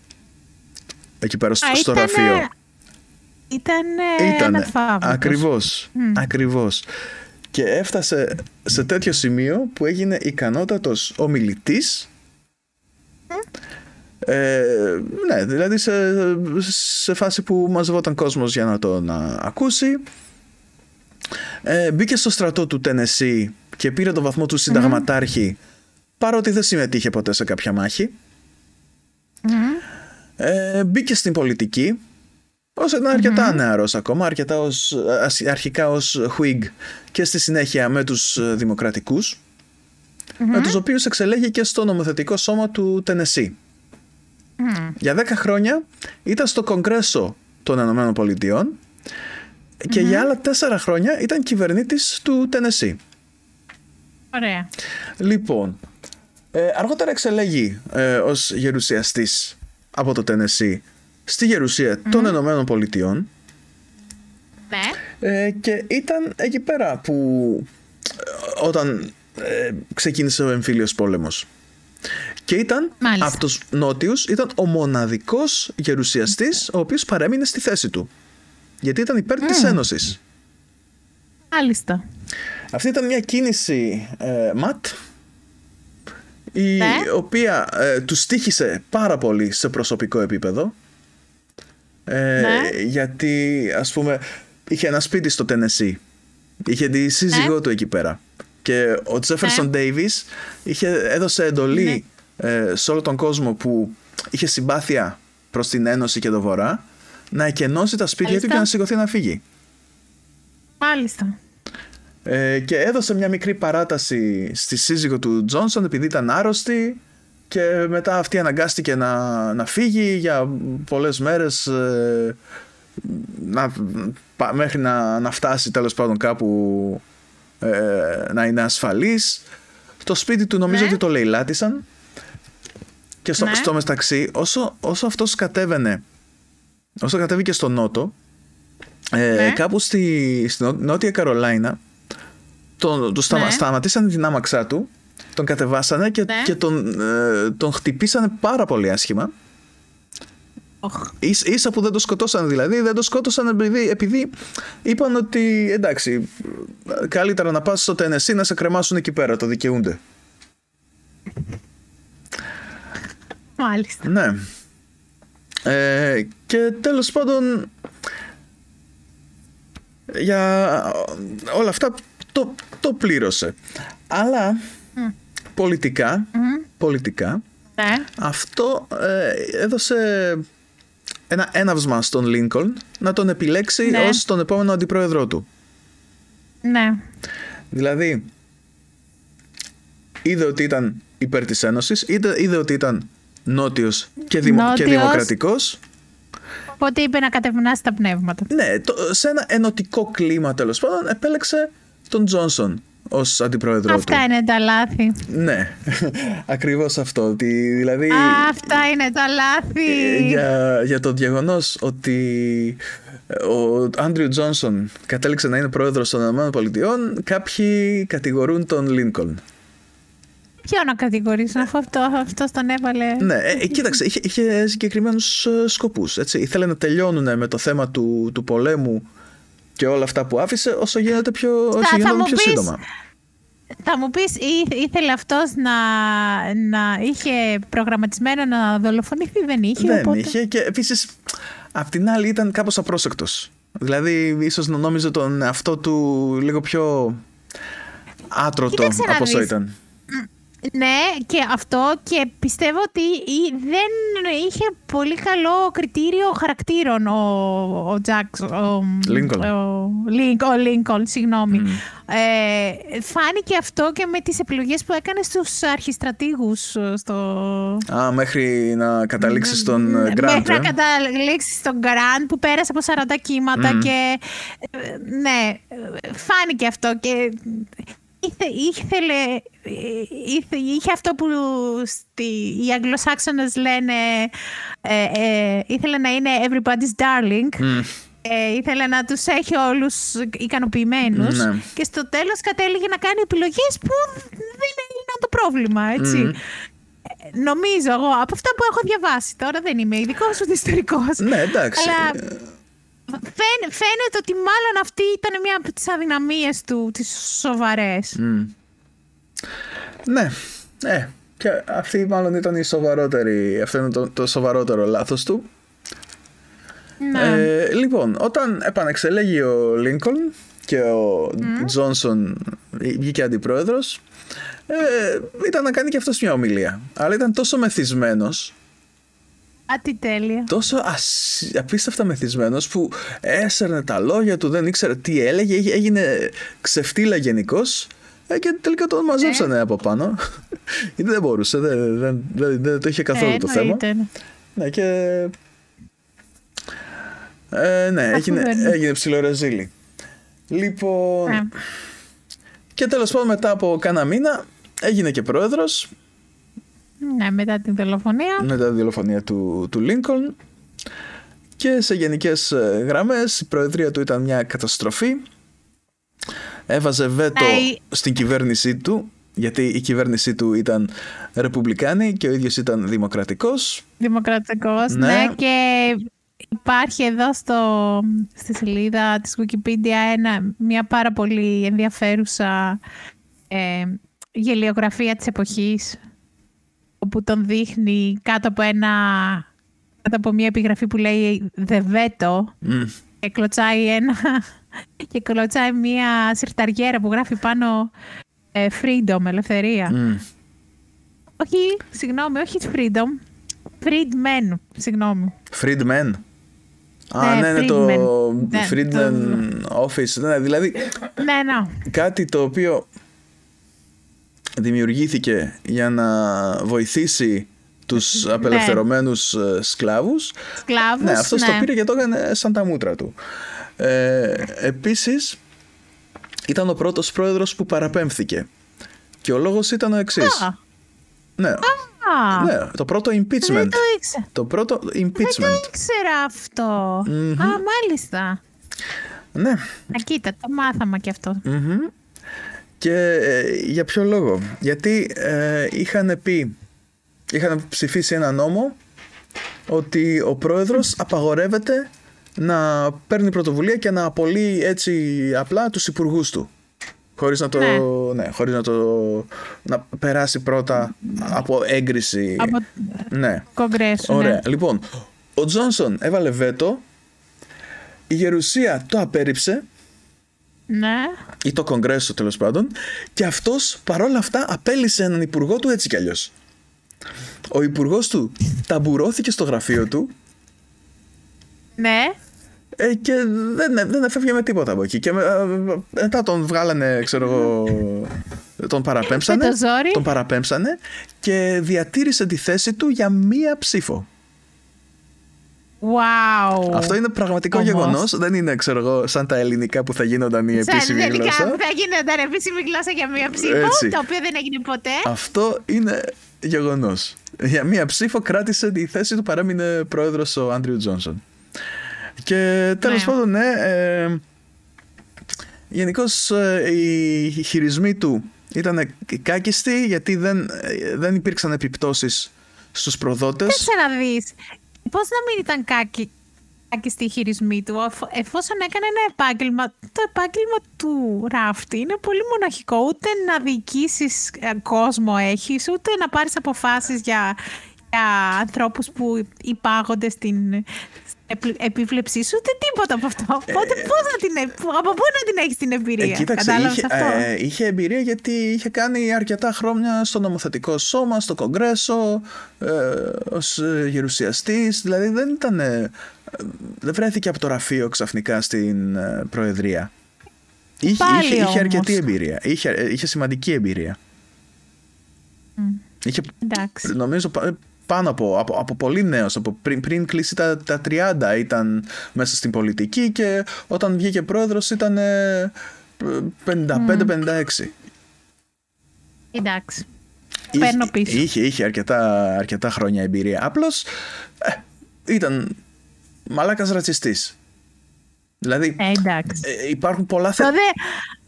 Εκεί πέρα στο, Α, στο ήτανε- γραφείο. Ήταν Ήτανε. αναλφάβητος. Ακριβώς. Ακριβώς. Και έφτασε σε τέτοιο σημείο που έγινε ικανότατος ομιλητής. Ε, ναι, δηλαδή σε, σε φάση που μαζευόταν κόσμος για να τον α, ακούσει. Ε, μπήκε στο στρατό του Τενεσί και πήρε το βαθμό του συνταγματάρχη παρότι δεν συμμετείχε ποτέ σε κάποια μάχη. Ε, μπήκε στην πολιτική όσο ήταν αρκετά νεαρός ακόμα, αρκετά ως, ας- αρχικά ως Whig και στη συνέχεια με τους ε, δημοκρατικούς, με τους οποίους εξελέγει και στο νομοθετικό σώμα του Τενεσί. Για 10 χρόνια ήταν στο Κογκρέσο των Ηνωμένων Πολιτειών και για άλλα 4 χρόνια ήταν κυβερνήτης του Τενεσί. Ωραία. Λοιπόν, ε, αργότερα εξελέγει ε, ως γερουσιαστής από το Τενεσί στη γερουσια των Ηνωμένων Πολιτειών Ναι. ε, και ήταν εκεί πέρα που ε, όταν ε, ξεκίνησε ο εμφύλιος πόλεμος. Και ήταν Μάλιστα. από τους νότιους, ήταν ο μοναδικός γερουσιαστής ο οποίος παρέμεινε στη θέση του. Γιατί ήταν υπέρ της Ένωσης. Μάλιστα. Αυτή ήταν μια κίνηση ε, ματ η Ναι. οποία ε, τους στήχησε πάρα πολύ σε προσωπικό επίπεδο ε, Ναι. γιατί ας πούμε είχε ένα σπίτι στο Τενεσί είχε τη σύζυγό Ναι. του εκεί πέρα και ο Τζέφερσον Ντέιβις είχε, έδωσε εντολή ε, σε όλο τον κόσμο που είχε συμπάθεια προς την Ένωση και το Βορρά να εκενώσει τα σπίτια του Μάλιστα. και να σηκωθεί να φύγει. Μάλιστα. Ε, και έδωσε μια μικρή παράταση στη σύζυγο του Τζόνσον επειδή ήταν άρρωστη και μετά αυτή αναγκάστηκε να, να φύγει για πολλές μέρες ε, να, πα- μέχρι να, να φτάσει τέλος πάντων κάπου ε, να είναι ασφαλής. Το σπίτι του νομίζω Ναι. ότι το λαιλάτισαν και στο, Ναι. στο μεταξύ όσο, όσο αυτός κατέβαινε όσο κατέβηκε στο νότο ε, Ναι. κάπου στη, στη νό- Νότια Καρολάινα τον, του σταμα, Ναι. σταματήσανε την άμαξά του τον κατεβάσανε και, Ναι. και τον, ε, τον χτυπήσανε πάρα πολύ άσχημα Οχ. Ίσα, ίσα που δεν το σκοτώσαν δηλαδή, δεν το σκότωσαν επειδή, επειδή είπαν ότι εντάξει, καλύτερα να πας στο Τενεσί να σε κρεμάσουν εκεί πέρα, το δικαιούνται. Μάλιστα. Ναι. Ε, και τέλος πάντων για όλα αυτά το, το πλήρωσε. Αλλά πολιτικά, πολιτικά Ναι. αυτό ε, έδωσε ένα έναυσμα στον Λίνκολν να τον επιλέξει Ναι. ως τον επόμενο αντιπρόεδρό του. Ναι. Δηλαδή, είδε ότι ήταν υπέρ της Ένωσης, είδε, είδε ότι ήταν νότιος και, δημο, και Νότιος. δημοκρατικός. Οπότε είπε να κατευνάσει τα πνεύματα. Ναι, το, σε ένα ενωτικό κλίμα τέλος πάντων επέλεξε τον Τζόνσον ως αντιπρόεδρο του. Αυτά είναι τα λάθη. Ναι, <laughs> ακριβώς αυτό. Ότι, δηλαδή, Αυτά είναι τα λάθη. ε, για, για το γεγονός ότι ο Άντριου Τζόνσον κατέληξε να είναι πρόεδρος των ΗΠΑ, κάποιοι κατηγορούν τον Λίνκολν. Ποιο να κατηγορήσουν αφού αυτό, αυτός τον έβαλε. Ναι, ε, ε, κοίταξε, είχε, είχε συγκεκριμένους σκοπούς. Ήθελε να τελειώνουν με το θέμα του, του πολέμου και όλα αυτά που άφησε όσο γίνεται πιο, όσο θα γίνεται μου πιο πεις- σύντομα. Θα μου πεις ή- ήθελε αυτός να, να είχε προγραμματισμένο να δολοφονηθεί, δεν είχε. Δεν οπότε... είχε και επίσης απ' την άλλη ήταν κάπως απρόσεκτος. Δηλαδή, ίσως να νόμιζε τον εαυτό του λίγο πιο άτρωτο Κοίταξε να από όσο δεις. ήταν. Ναι, και αυτό και πιστεύω ότι ή- δεν είχε πολύ καλό κριτήριο χαρακτήρων ο, ο Τζακ. Ο Lincoln. Ο, Λίνκ- ο Lincoln, συγγνώμη. Ε, φάνηκε αυτό και με τις επιλογές που έκανε στους αρχιστρατήγους ε, στο... Α, μέχρι να καταλήξεις στον Ναι, Γκραντ. Μέχρι να καταλήξεις στον Γκραντ που πέρασε από 40 κύματα και ε, ναι, ε, φάνηκε αυτό και ήθε, ήθελε, ε, ήθε, είχε αυτό που στη, οι Αγγλοσάξονες λένε ε, ε, ήθελε να είναι everybody's darling ε, ήθελε να τους έχει όλους ικανοποιημένους Ναι. και στο τέλος κατέληγε να κάνει επιλογές που δεν είναι το πρόβλημα, έτσι. Ε, Νομίζω εγώ, από αυτά που έχω διαβάσει τώρα δεν είμαι ειδικός ούτε ιστορικός. Ναι, εντάξει. Αλλά φαίν- φαίνεται ότι μάλλον αυτή ήταν μια από τις αδυναμίες του, τις σοβαρές. Ναι, ε, και αυτή μάλλον ήταν η σοβαρότερη, αυτό είναι το, το σοβαρότερο λάθος του. Ναι. Ε, λοιπόν, όταν επανεξελέγει ο Λίνκολν και ο Τζόνσον βγήκε αντιπρόεδρος, ε, ήταν να κάνει και αυτός μια ομιλία. Αλλά ήταν τόσο μεθυσμένος, Α, τι τέλεια. τόσο ασ- απίστευτα μεθυσμένος που έσαιρνε τα λόγια του, δεν ήξερε τι έλεγε, έγι- έγινε ξεφτύλα γενικώ. Και τελικά τον μαζέψανε από πάνω. Γιατί <laughs> δεν μπορούσε, δεν, δεν, δεν, δεν το είχε καθόλου Ε, το θέμα. εννοείται. Ναι, και. Ε, ναι, Αφού έγινε, δεν- έγινε ψιλορεζίλη. Λοιπόν. Ε, Και τέλος πάντων, μετά από κάνα μήνα, έγινε και πρόεδρος ναι, μετά την δολοφονία. μετά τη δολοφονία του, του Λίνκολν. Και σε γενικές ε, γραμμές η προεδρία του ήταν μια καταστροφή. Έβαζε βέτο Ναι, η- στην κυβέρνησή του, γιατί η κυβέρνησή του ήταν ρεπουμπλικάνη και ο ίδιος ήταν δημοκρατικός. Δημοκρατικός, Ναι. ναι. και υπάρχει εδώ στο, στη σελίδα της Wikipedia ένα, μια πάρα πολύ ενδιαφέρουσα ε, γελιογραφία της εποχής όπου τον δείχνει κάτω από ένα κάτω από μια επιγραφή που λέει «The Veto» Μμ. και κλωτσάει ένα και κλωτσάει μια συρταριέρα που γράφει πάνω ε, «Freedom», ελευθερία. Μμ. Όχι, συγγνώμη, όχι freedom. Freedmen, συγγνώμη. Friedman. Α, Ναι, ναι, ναι, το Friedman. Ναι, Friedman Office. Ναι, δηλαδή Ναι, ναι. κάτι το οποίο δημιουργήθηκε για να βοηθήσει τους απελευθερωμένους ε, σκλάβους. Σκλάβους, Ναι, αυτός ναι. το πήρε και το έκανε σαν τα μούτρα του. Ε, επίσης, ήταν ο πρώτος πρόεδρος που παραπέμφθηκε. Και ο λόγος ήταν ο εξής. Α, Ναι, α, ναι, το πρώτο δεν impeachment. το ήξερα. Το πρώτο Δεν το impeachment. ήξερα αυτό. Α, μάλιστα. Ναι, Α, κοίτα, το μάθαμε και αυτό. Μμμ. Και ε, για ποιο λόγο; Γιατί ε, είχαν πει, είχαν ψηφίσει ένα νόμο ότι ο πρόεδρος απαγορεύεται να παίρνει πρωτοβουλία και να απολύει έτσι απλά τους υπουργούς του. Χωρίς να το, Ναι. ναι, χωρίς να το να περάσει πρώτα από έγκριση. Από Ναι. κογκρέσου. ναι. Ωραία. Λοιπόν, ο Τζόνσον έβαλε βέτο, η Γερουσία το απέρριψε Ναι. ή το Κογκρέσο τέλος πάντων, και αυτός παρόλα αυτά απέλησε έναν υπουργό του έτσι κι αλλιώς. Ο υπουργός του ταμπουρώθηκε στο γραφείο του Ναι. ε, και δεν, δεν έφευγε με τίποτα από εκεί. Και με- ε, μετά τον βγάλανε, ξέρω εγώ. Τον παραπέμψανε. Με το ζόρι. Τον παραπέμψανε και διατήρησε τη θέση του για μία ψήφο. Wow. Αυτό είναι πραγματικό γεγονός. Δεν είναι, ξέρω εγώ, σαν τα ελληνικά που θα γίνονταν η επίσημη Σαν γλώσσα. ελληνικά που θα γίνονταν επίσημη γλώσσα για μία ψήφο, Έτσι. το οποίο δεν έγινε ποτέ. Αυτό είναι γεγονός. Για μία ψήφο κράτησε τη θέση του, παρέμεινε πρόεδρος ο Άντριου Τζόνσον. Και τέλος Ναι. πάντων, ναι. Ε, Γενικώς οι χειρισμοί του ήταν κάκιστοι γιατί δεν, ε, δεν υπήρξαν επιπτώσεις στους προδότες. Κάτσε να δει. Πώς να μην ήταν κάκι, κάκι στη χειρισμή του, αφ- εφόσον έκανε ένα επάγγελμα. Το επάγγελμα του ράφτη είναι πολύ μοναχικό. Ούτε να διοικήσεις κόσμο έχεις, ούτε να πάρεις αποφάσεις για, για ανθρώπους που υπάγονται στην επι- επίβλεψή σου, ούτε τίποτα από αυτό. Οπότε πώς να την, ε- από πού να την έχεις την εμπειρία; Ε, κοίταξε, Κατάλαβες είχε, αυτό; ε, είχε εμπειρία γιατί είχε κάνει αρκετά χρόνια στο νομοθετικό σώμα, στο κογκρέσο, ε, ως ε, γερουσιαστής, δηλαδή δεν ήταν, ε, δεν βρέθηκε από το ραφείο ξαφνικά στην ε, Προεδρία. Είχε, Πάλι είχε, είχε αρκετή όμως. εμπειρία, είχε, ε, είχε σημαντική εμπειρία. Είχε, Εντάξει. νομίζω πα- πάνω από, από, από πολύ νέος, από πριν, πριν κλείσει τα, τα 30 ήταν μέσα στην πολιτική και όταν βγήκε πρόεδρος ήταν ε, 55-56. Εντάξει. Παίρνω πίσω. Είχε, είχε αρκετά, αρκετά χρόνια εμπειρία. Απλώς ε, ήταν μαλάκας ρατσιστής. Δηλαδή Ε, εντάξει. ε, υπάρχουν πολλά, θε, Το δε...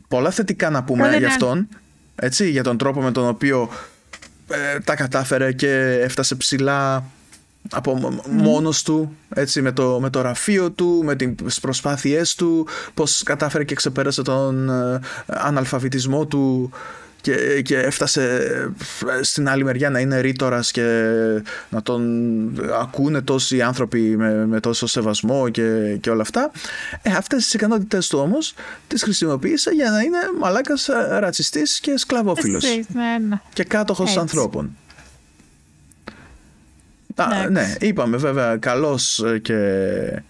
πολλά θετικά να πούμε Τότε για ναι. αυτόν. Έτσι, για τον τρόπο με τον οποίο ε, τα κατάφερε και έφτασε ψηλά από μ- μόνος του, έτσι, με το, με το ραφείο του, με τις προσπάθειές του, πώς κατάφερε και ξεπέρασε τον ε, αναλφαβητισμό του και, και έφτασε ε, στην άλλη μεριά να είναι ρήτορας και να τον ακούνε τόσοι άνθρωποι με, με τόσο σεβασμό και, και όλα αυτά. Ε, αυτές τις ικανότητες του όμως τις χρησιμοποίησε για να είναι μαλάκας ε, ρατσιστής και σκλαβόφιλος Εσείς, ναι, ναι. και κάτοχος Έτσι. ανθρώπων. Α, Εντάξει. ναι, είπαμε βέβαια καλός ε, και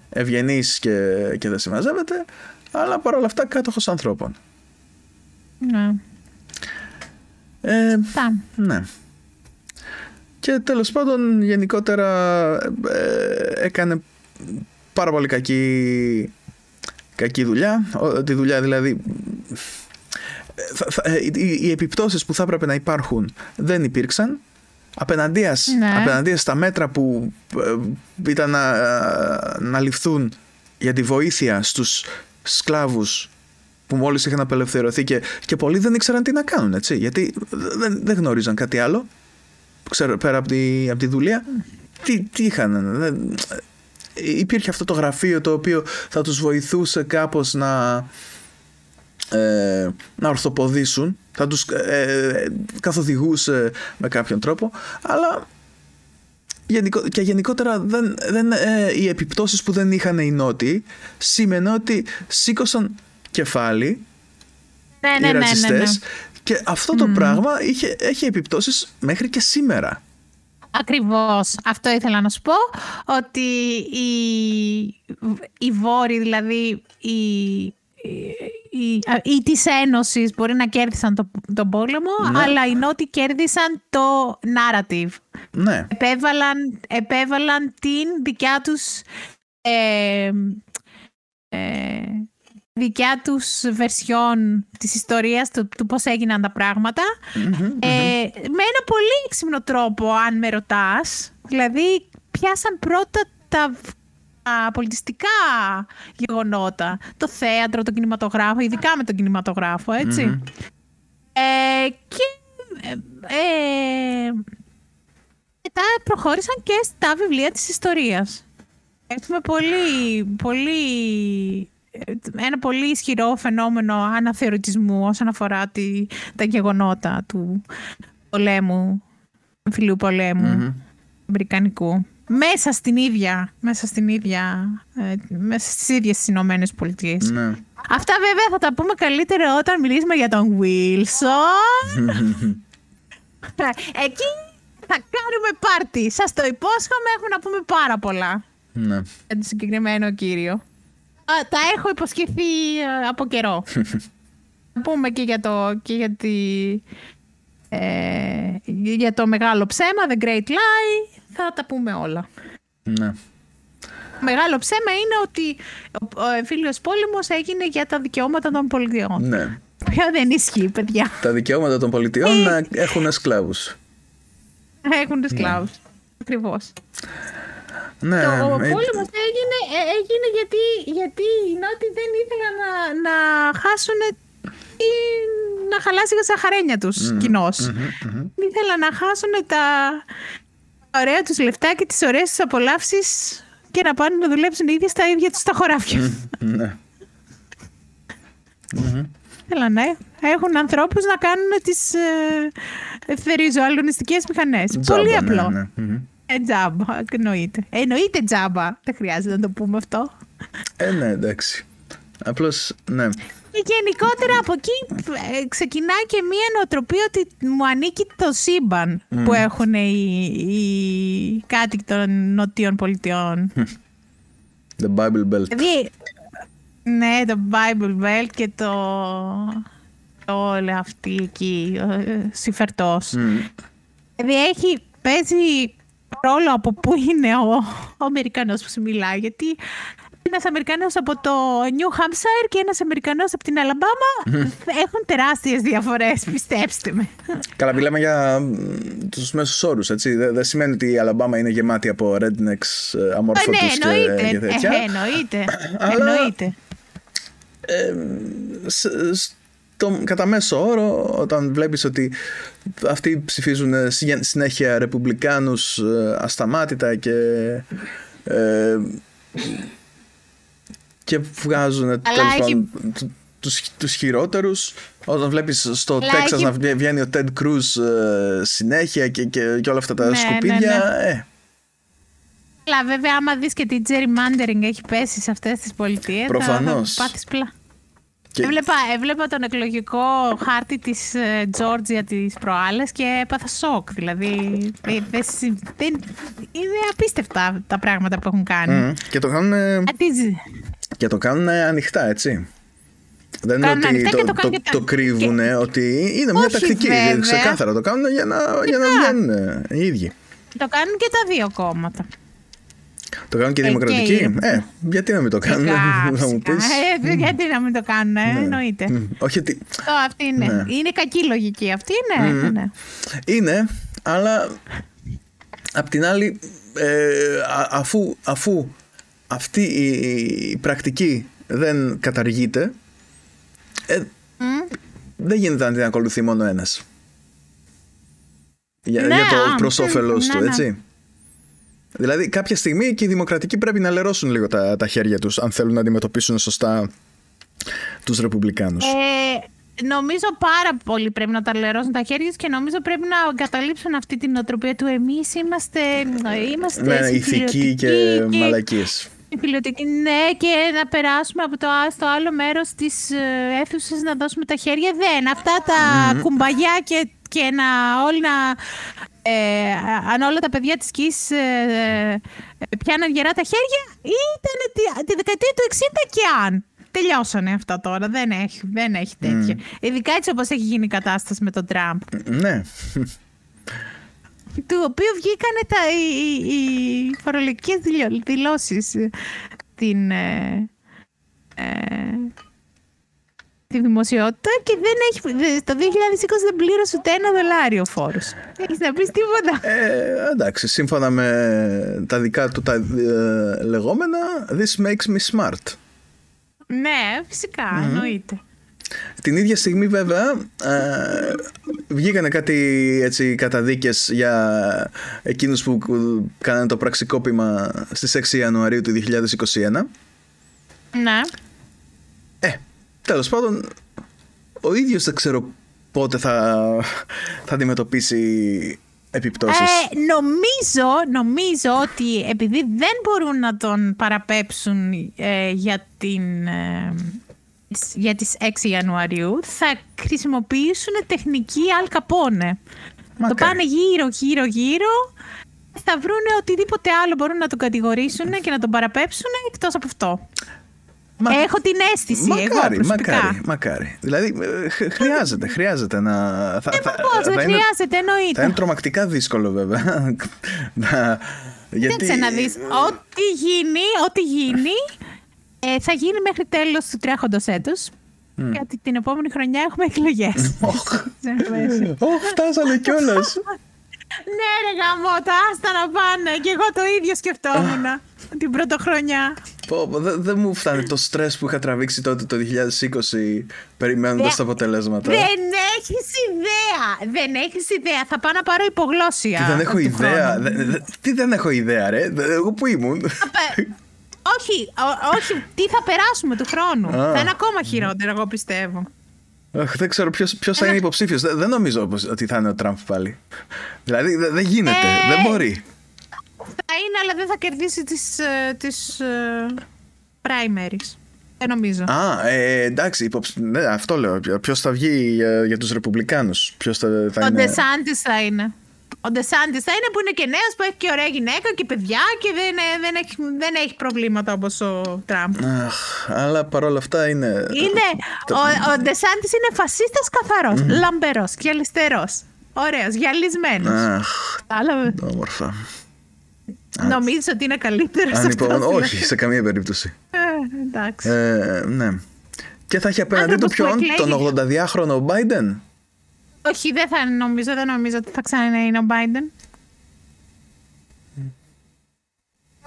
ευγενής και, και δεν συμμαζεύεται, αλλά παρόλα αυτά κάτοχος ανθρώπων. ναι. Ε, Τα. ναι. Και τέλος πάντων γενικότερα ε, έκανε πάρα πολύ κακή, κακή δουλειά. Ο- Τη δουλειά δηλαδή... ε, θα- θα- ε, οι, οι επιπτώσεις που θα έπρεπε να υπάρχουν δεν υπήρξαν. Απέναντίας, Ναι. απέναντίας στα μέτρα που ε, ήταν να, να ληφθούν για τη βοήθεια στους σκλάβους που μόλις είχαν απελευθερωθεί και, και πολλοί δεν ήξεραν τι να κάνουν, έτσι, γιατί δεν, δεν γνώριζαν κάτι άλλο ξέρω, πέρα από τη, από τη δουλεία. Τι, τι είχαν, δεν, υπήρχε αυτό το γραφείο το οποίο θα τους βοηθούσε κάπως να, ε, να ορθοποδήσουν, θα τους ε, καθοδηγούσε με κάποιον τρόπο, αλλά γενικο, και γενικότερα δεν, δεν, ε, οι επιπτώσεις που δεν είχαν οι νότιοι σήμαινε ότι σήκωσαν κεφάλι Ναι, οι ναι, ναι, ναι, ναι. ρατσιστές και αυτό το πράγμα είχε, έχει επιπτώσεις μέχρι και σήμερα. Ακριβώς. Αυτό ήθελα να σου πω. Ότι οι, οι βόροι, δηλαδή οι, οι, οι, οι της Ένωσης μπορεί να κέρδισαν το, τον πόλεμο, Ναι. αλλά οι Νότιοι κέρδισαν το narrative. Ναι, Επέβαλαν, επέβαλαν την δικιά τους ε, ε, δικιά τους βερσιόν της ιστορίας του, του πώς έγιναν τα πράγματα. Ε, με ένα πολύ έξυπνο τρόπο αν με ρωτάς. Δηλαδή πιάσαν πρώτα τα, τα πολιτιστικά γεγονότα. Το θέατρο, το κινηματογράφο ειδικά με τον κινηματογράφο έτσι. Ε, και ε, ε, μετά προχώρησαν και στα βιβλία της ιστορίας. Έχουμε πολύ, πολύ, ένα πολύ ισχυρό φαινόμενο αναθεωρητισμού όσον αφορά τη, τα γεγονότα του πολέμου, φιλίου πολέμου, Αμερικανικού. Μέσα στην ίδια, μέσα στην ίδια, ε, μέσα στις ίδιες τις Ηνωμένες Πολιτείες. ναι. Αυτά βέβαια θα τα πούμε καλύτερα όταν μιλήσουμε για τον Wilson. <laughs> Εκεί θα κάνουμε πάρτι. Σας το υπόσχομαι, έχουμε να πούμε πάρα πολλά ναι. για τον συγκεκριμένο κύριο. Α, τα έχω υποσχεθεί ε, από καιρό. <laughs> Θα πούμε και για το, και για, τη, ε, για το μεγάλο ψέμα, The Great Lie. Θα τα πούμε όλα. ναι. Μεγάλο ψέμα είναι ότι ο εμφύλιος πόλεμος έγινε για τα δικαιώματα των πολιτιών. Ναι. Ποιο δεν ισχύει, παιδιά. Τα δικαιώματα των πολιτιών να έχουν σκλάβους. Έχουν σκλάβους. Ακριβώς. Ναι, Το, ο ε, πόλεμος έγινε, ε, έγινε γιατί, γιατί οι Νότιοι δεν ήθελαν να, να χάσουν ή να χαλάσει η σαχαρένια τους κοινώς. Ήθελαν να χάσουν τα ωραία τους λεφτά και τις ωραίες τους απολαύσεις και να πάνε να δουλέψουν οι ίδιοι στα ίδια τους τα χωράφια. ναι. Θέλαν να έχουν ανθρώπους να κάνουν τις ε, ευθεριζωαλωνιστικές μηχανές. Τζάμπα, Πολύ ναι, απλό. ναι. Μμμ. Ε, τζάμπα, εννοείται. Εννοείται τζάμπα. Δεν χρειάζεται να το πούμε αυτό. Ε, ναι, εντάξει. Απλώς, ναι. Και γενικότερα από εκεί ε, ξεκινάει και μία νοοτροπία ότι μου ανήκει το σύμπαν που έχουν οι, οι κάτοικοι των νοτίων πολιτιών. The Bible Belt. δηλαδή, ναι, το Bible Belt και το, το όλη αυτή εκεί, ο ε, συμφερτός. Μμ. Δηλαδή έχει, παίζει ρόλο από πού είναι ο, ο Αμερικανός που σου μιλάει, γιατί ένας Αμερικανός από το New Hampshire και ένας Αμερικανός από την Αλαμπάμα έχουν τεράστιες διαφορές, πιστέψτε με. Καλά, μιλάμε για μ, τους μέσους όρους, έτσι. Δεν δεν σημαίνει ότι η Αλαμπάμα είναι γεμάτη από rednecks ε, Ε, αμόρφωτους ναι, και, εννοείται, και τέτοια. ε, εννοείται, Αλλά- εννοείται. Σ- στο, κατά μέσο όρο, όταν βλέπεις ότι αυτοί ψηφίζουν ε, συγε- συνέχεια ρεπουμπλικάνους ε, ασταμάτητα και ε, και βγάζουν τέλος έχει- πάντων του- τους, τους χειρότερους όταν βλέπεις στο Αλλά Τέξας έχει- να βγα- βγαίνει ο Ted Cruz ε, συνέχεια και, και, και όλα αυτά τα Ναι, ναι, σκουπίδια ε, Αλλά βέβαια, άμα δεις και τι gerrymandering έχει πέσει σε αυτές τις πολιτείες, θα- Προφανώς. θα πάθεις πλά. Και- Έβλεπα, έβλεπα τον εκλογικό χάρτη της ε, Τζόρτζια τις προάλλες και έπαθα σοκ. Δηλαδή, δεν, δεν συ- δεν- είναι απίστευτα τα πράγματα που έχουν κάνει. μ, και το κάνουν ε, Αντίζει. Και το κάνουν ανοιχτά, έτσι. Δεν είναι Κάνουν ότι ανοιχτά το, και το το, κάνουν το, και- κρύβουν, ότι είναι μια Όχι, τακτική. βέβαια. Ξεκάθαρα το κάνουν για να, για να Φυσικά. βγαίνουν ε, οι ίδιοι. Το κάνουν και τα δύο κόμματα. Το κάνουν και οι Ε, δημοκρατικοί. και οι- Ε, γιατί να μην το κάνουν, Φυσικά, θα μου φυσικά. πεις. Ε, γιατί να μην το κάνουν, ε, εννοείται. Μ, Όχι ότι Το, αυτή είναι. Ναι. Είναι κακή λογική αυτή, ναι. ναι. είναι, αλλά απ' την άλλη, ε, α- αφού, αφού αυτή η, η πρακτική δεν καταργείται, ε, δεν γίνεται να την ακολουθεί μόνο ένας. Για, Ναι, για το α, προς μ, όφελος ναι, του, ναι. έτσι. Δηλαδή κάποια στιγμή και οι δημοκρατικοί πρέπει να λερώσουν λίγο τα, τα χέρια τους αν θέλουν να αντιμετωπίσουν σωστά τους ρεπουμπλικάνους. Ε, νομίζω πάρα πολύ πρέπει να τα λερώσουν τα χέρια τους και νομίζω πρέπει να εγκαταλείψουν αυτή την οτροπία του εμείς είμαστε, είμαστε ναι, ηθικοί και συμφιλιωτικοί μαλακίες. συμφιλιωτικοί, ναι, και να περάσουμε από το Α στο άλλο μέρος της ε, αίθουσας να δώσουμε τα χέρια. Δεν, αυτά τα κουμπαγιά και, και να όλοι να... Ε, αν όλα τα παιδιά της ΚΙΣ ε, ε, πιάναν γερά τα χέρια, ήταν τη, τη δεκαετία του 60 και αν. Τελειώσανε αυτά τώρα. Δεν έχει, δεν έχει τέτοια. Ειδικά έτσι όπως έχει γίνει η κατάσταση με τον Τραμπ. Ναι. Του οποίου βγήκανε τα, οι, οι, οι φορολογικές δηλω- δηλώσεις ε, την, ε, ε, τη δημοσιότητα και δεν έχει, δε- το 2020 δεν πλήρωσε ούτε ένα δολάριο φόρους. Έχεις να πεις τίποτα. Ε, εντάξει, σύμφωνα με τα δικά του τα ε, λεγόμενα, this makes me smart. Ναι, φυσικά, εννοείται. Την ίδια στιγμή βέβαια ε, βγήκανε κάτι έτσι καταδίκες για εκείνους που κάνανε το πραξικόπημα στις 6 Ιανουαρίου του 2021. Ναι. Ε, τέλος πάντων, ο ίδιος δεν ξέρω πότε θα, θα αντιμετωπίσει επιπτώσεις. Ε, νομίζω, νομίζω ότι επειδή δεν μπορούν να τον παραπέψουν ε, για, την, ε, για τις 6 Ιανουαρίου, θα χρησιμοποιήσουν τεχνική Al Capone. Το Μακάρι. πάνε γύρω, γύρω, γύρω. Θα βρούνε οτιδήποτε άλλο μπορούν να τον κατηγορήσουν και να τον παραπέψουν εκτός από αυτό. Έχω την αίσθηση. Μακάρι, εγώ μακάρι, μακάρι. Δηλαδή ε, χρειάζεται, χρειάζεται να. Θα, ε, θα, πώς, δεν χρειάζεται, εννοείται. Θα είναι τρομακτικά δύσκολο βέβαια. <laughs> να, γιατί... Δεν να δεις. Ό,τι γίνει, ό,τι γίνει ε, θα γίνει μέχρι τέλος του τρέχοντος έτους. Mm. Γιατί την επόμενη χρονιά έχουμε εκλογές. Όχι, <laughs> φτάσανε κιόλας. <laughs> Ναι, ρε γαμώτα, άστα να πάνε. Και εγώ το ίδιο σκεφτόμουν την πρωτοχρονιά. Δεν δε μου φτάνει το στρες που είχα τραβήξει τότε το 2020 περιμένοντας τα αποτελέσματα. Δεν έχεις ιδέα. Δεν έχεις ιδέα. Θα πάω να πάρω υπογλώσια. Τι δεν έχω ιδέα; τι δεν έχω ιδέα ρε; Εγώ που ήμουν. όχι, όχι. Τι θα περάσουμε του χρόνου. Θα είναι ακόμα χειρότερο εγώ πιστεύω. Αχ, δεν ξέρω ποιος θα είναι υποψήφιος. Δεν, νομίζω ότι θα είναι ο Τραμπ πάλι. Δηλαδή δεν γίνεται. Ε, δεν μπορεί. Θα είναι, αλλά δεν θα κερδίσει τις, ε, τις uh, primaries. Δεν νομίζω. Α, ε, εντάξει, υποψ... ναι, αυτό λέω. Ποιος θα βγει για, για τους Ρεπουμπλικάνους; Ποιος θα, θα ο είναι; Ο Ντεσάντη θα είναι. Ο Ντεσάντης θα είναι που είναι και νέος, που έχει και ωραία γυναίκα και παιδιά και δεν, δεν, έχει, δεν έχει προβλήματα όπως ο Τραμπ. Αχ, αλλά παρόλα αυτά είναι. είναι ο, ο Ντεσάντης είναι φασίστας καθαρός, mm. λαμπερός και αριστερό. Ωραίος, γυαλισμένος. Αχ. Όμορφα. Νομίζω ότι είναι καλύτερος σε αυτός; Όχι, σε καμία περίπτωση. Ε, εντάξει. Ε, ναι. Και θα έχει απέναντί του ποιον, τον 82χρονο Biden; Όχι, δεν θα νομίζω, δεν νομίζω ότι θα ξανά είναι ο Biden.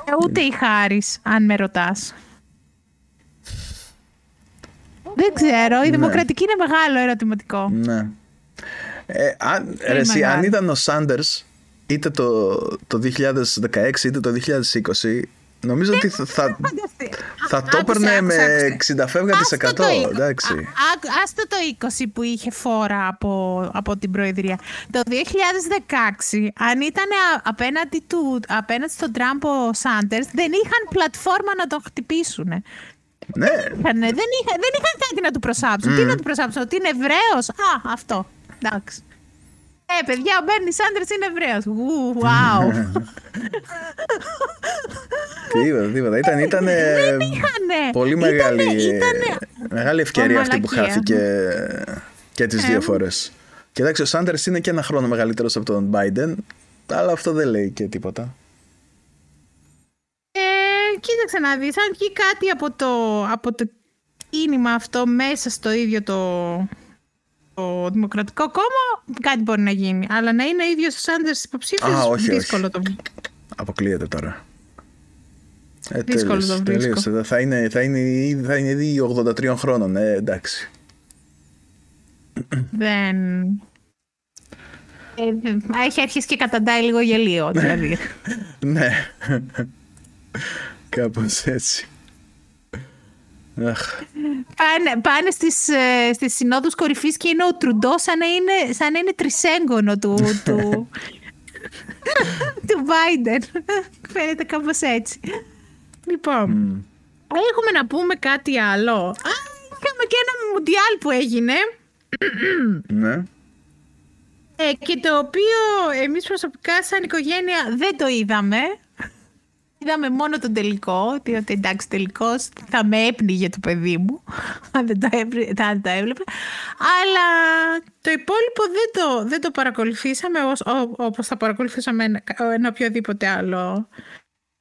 Ε, ούτε η Χάρης, αν με ρωτάς. Δεν ξέρω, η ναι. δημοκρατική είναι μεγάλο ερωτηματικό. Ναι. Ε, αν, ρε, αν ήταν ο Σάντερς είτε το, το 2016 είτε το 2020 Νομίζω ότι θα, θα, θα το έπαιρνε με 60 φεύγα της 100. Εντάξει. Άστο το 20 που είχε φόρα από, από την Προεδρία. Το 2016, αν ήταν απέναντι, του, απέναντι στον Τραμπ ο Σάντερς, δεν είχαν πλατφόρμα να τον χτυπήσουν. Ναι. δεν, είχαν, δεν είχαν κάτι να του προσάψουν. Τι να του προσάψουν, ότι είναι Εβραίος. Α, αυτό. Εντάξει. Ε, παιδιά, ο Μπέρνι Σάντερς είναι Εβραίο. Wow. Τίποτα, τίποτα. Ήταν, ήταν πολύ μεγάλη, μεγάλη ευκαιρία αυτή που χάθηκε και τις δύο φορές. Κοιτάξτε, ο Σάντερς είναι και ένα χρόνο μεγαλύτερος από τον Biden, αλλά αυτό δεν λέει και τίποτα. Ε, κοίταξε να δεις, αν βγει κάτι από το, από το κίνημα αυτό μέσα στο ίδιο το, το Δημοκρατικό Κόμμα, κάτι μπορεί να γίνει. Αλλά να είναι ίδιος ο Σάντερς υποψήφιο, δύσκολο όχι. το Αποκλείεται τώρα. Ε, δύσκολο το βρίσκω. Θα είναι, θα είναι, θα είναι ήδη 83 χρόνων, ε, εντάξει. Δεν... Ε, έχει αρχίσει και καταντάει λίγο γελίο, δηλαδή. <laughs> ναι. Κάπως έτσι. Πάνε, πάνε στις, ε, στις συνόδους κορυφής και είναι ο Τρουντό σαν να είναι, σαν να είναι τρισέγγωνο του, του, <laughs> του Biden. Φαίνεται κάπως έτσι. Λοιπόν, έχουμε να πούμε κάτι άλλο. Α, είχαμε και ένα μουντιάλ που έγινε. Ναι. Ε, και το οποίο εμείς προσωπικά σαν οικογένεια δεν το είδαμε. Είδαμε μόνο τον τελικό, διότι εντάξει τελικός θα με έπνιγε το παιδί μου, <laughs> αν δεν το, έβλεπε, το έβλεπε. Αλλά το υπόλοιπο δεν το, δεν το παρακολουθήσαμε όπως θα παρακολουθήσαμε ένα, ένα οποιοδήποτε άλλο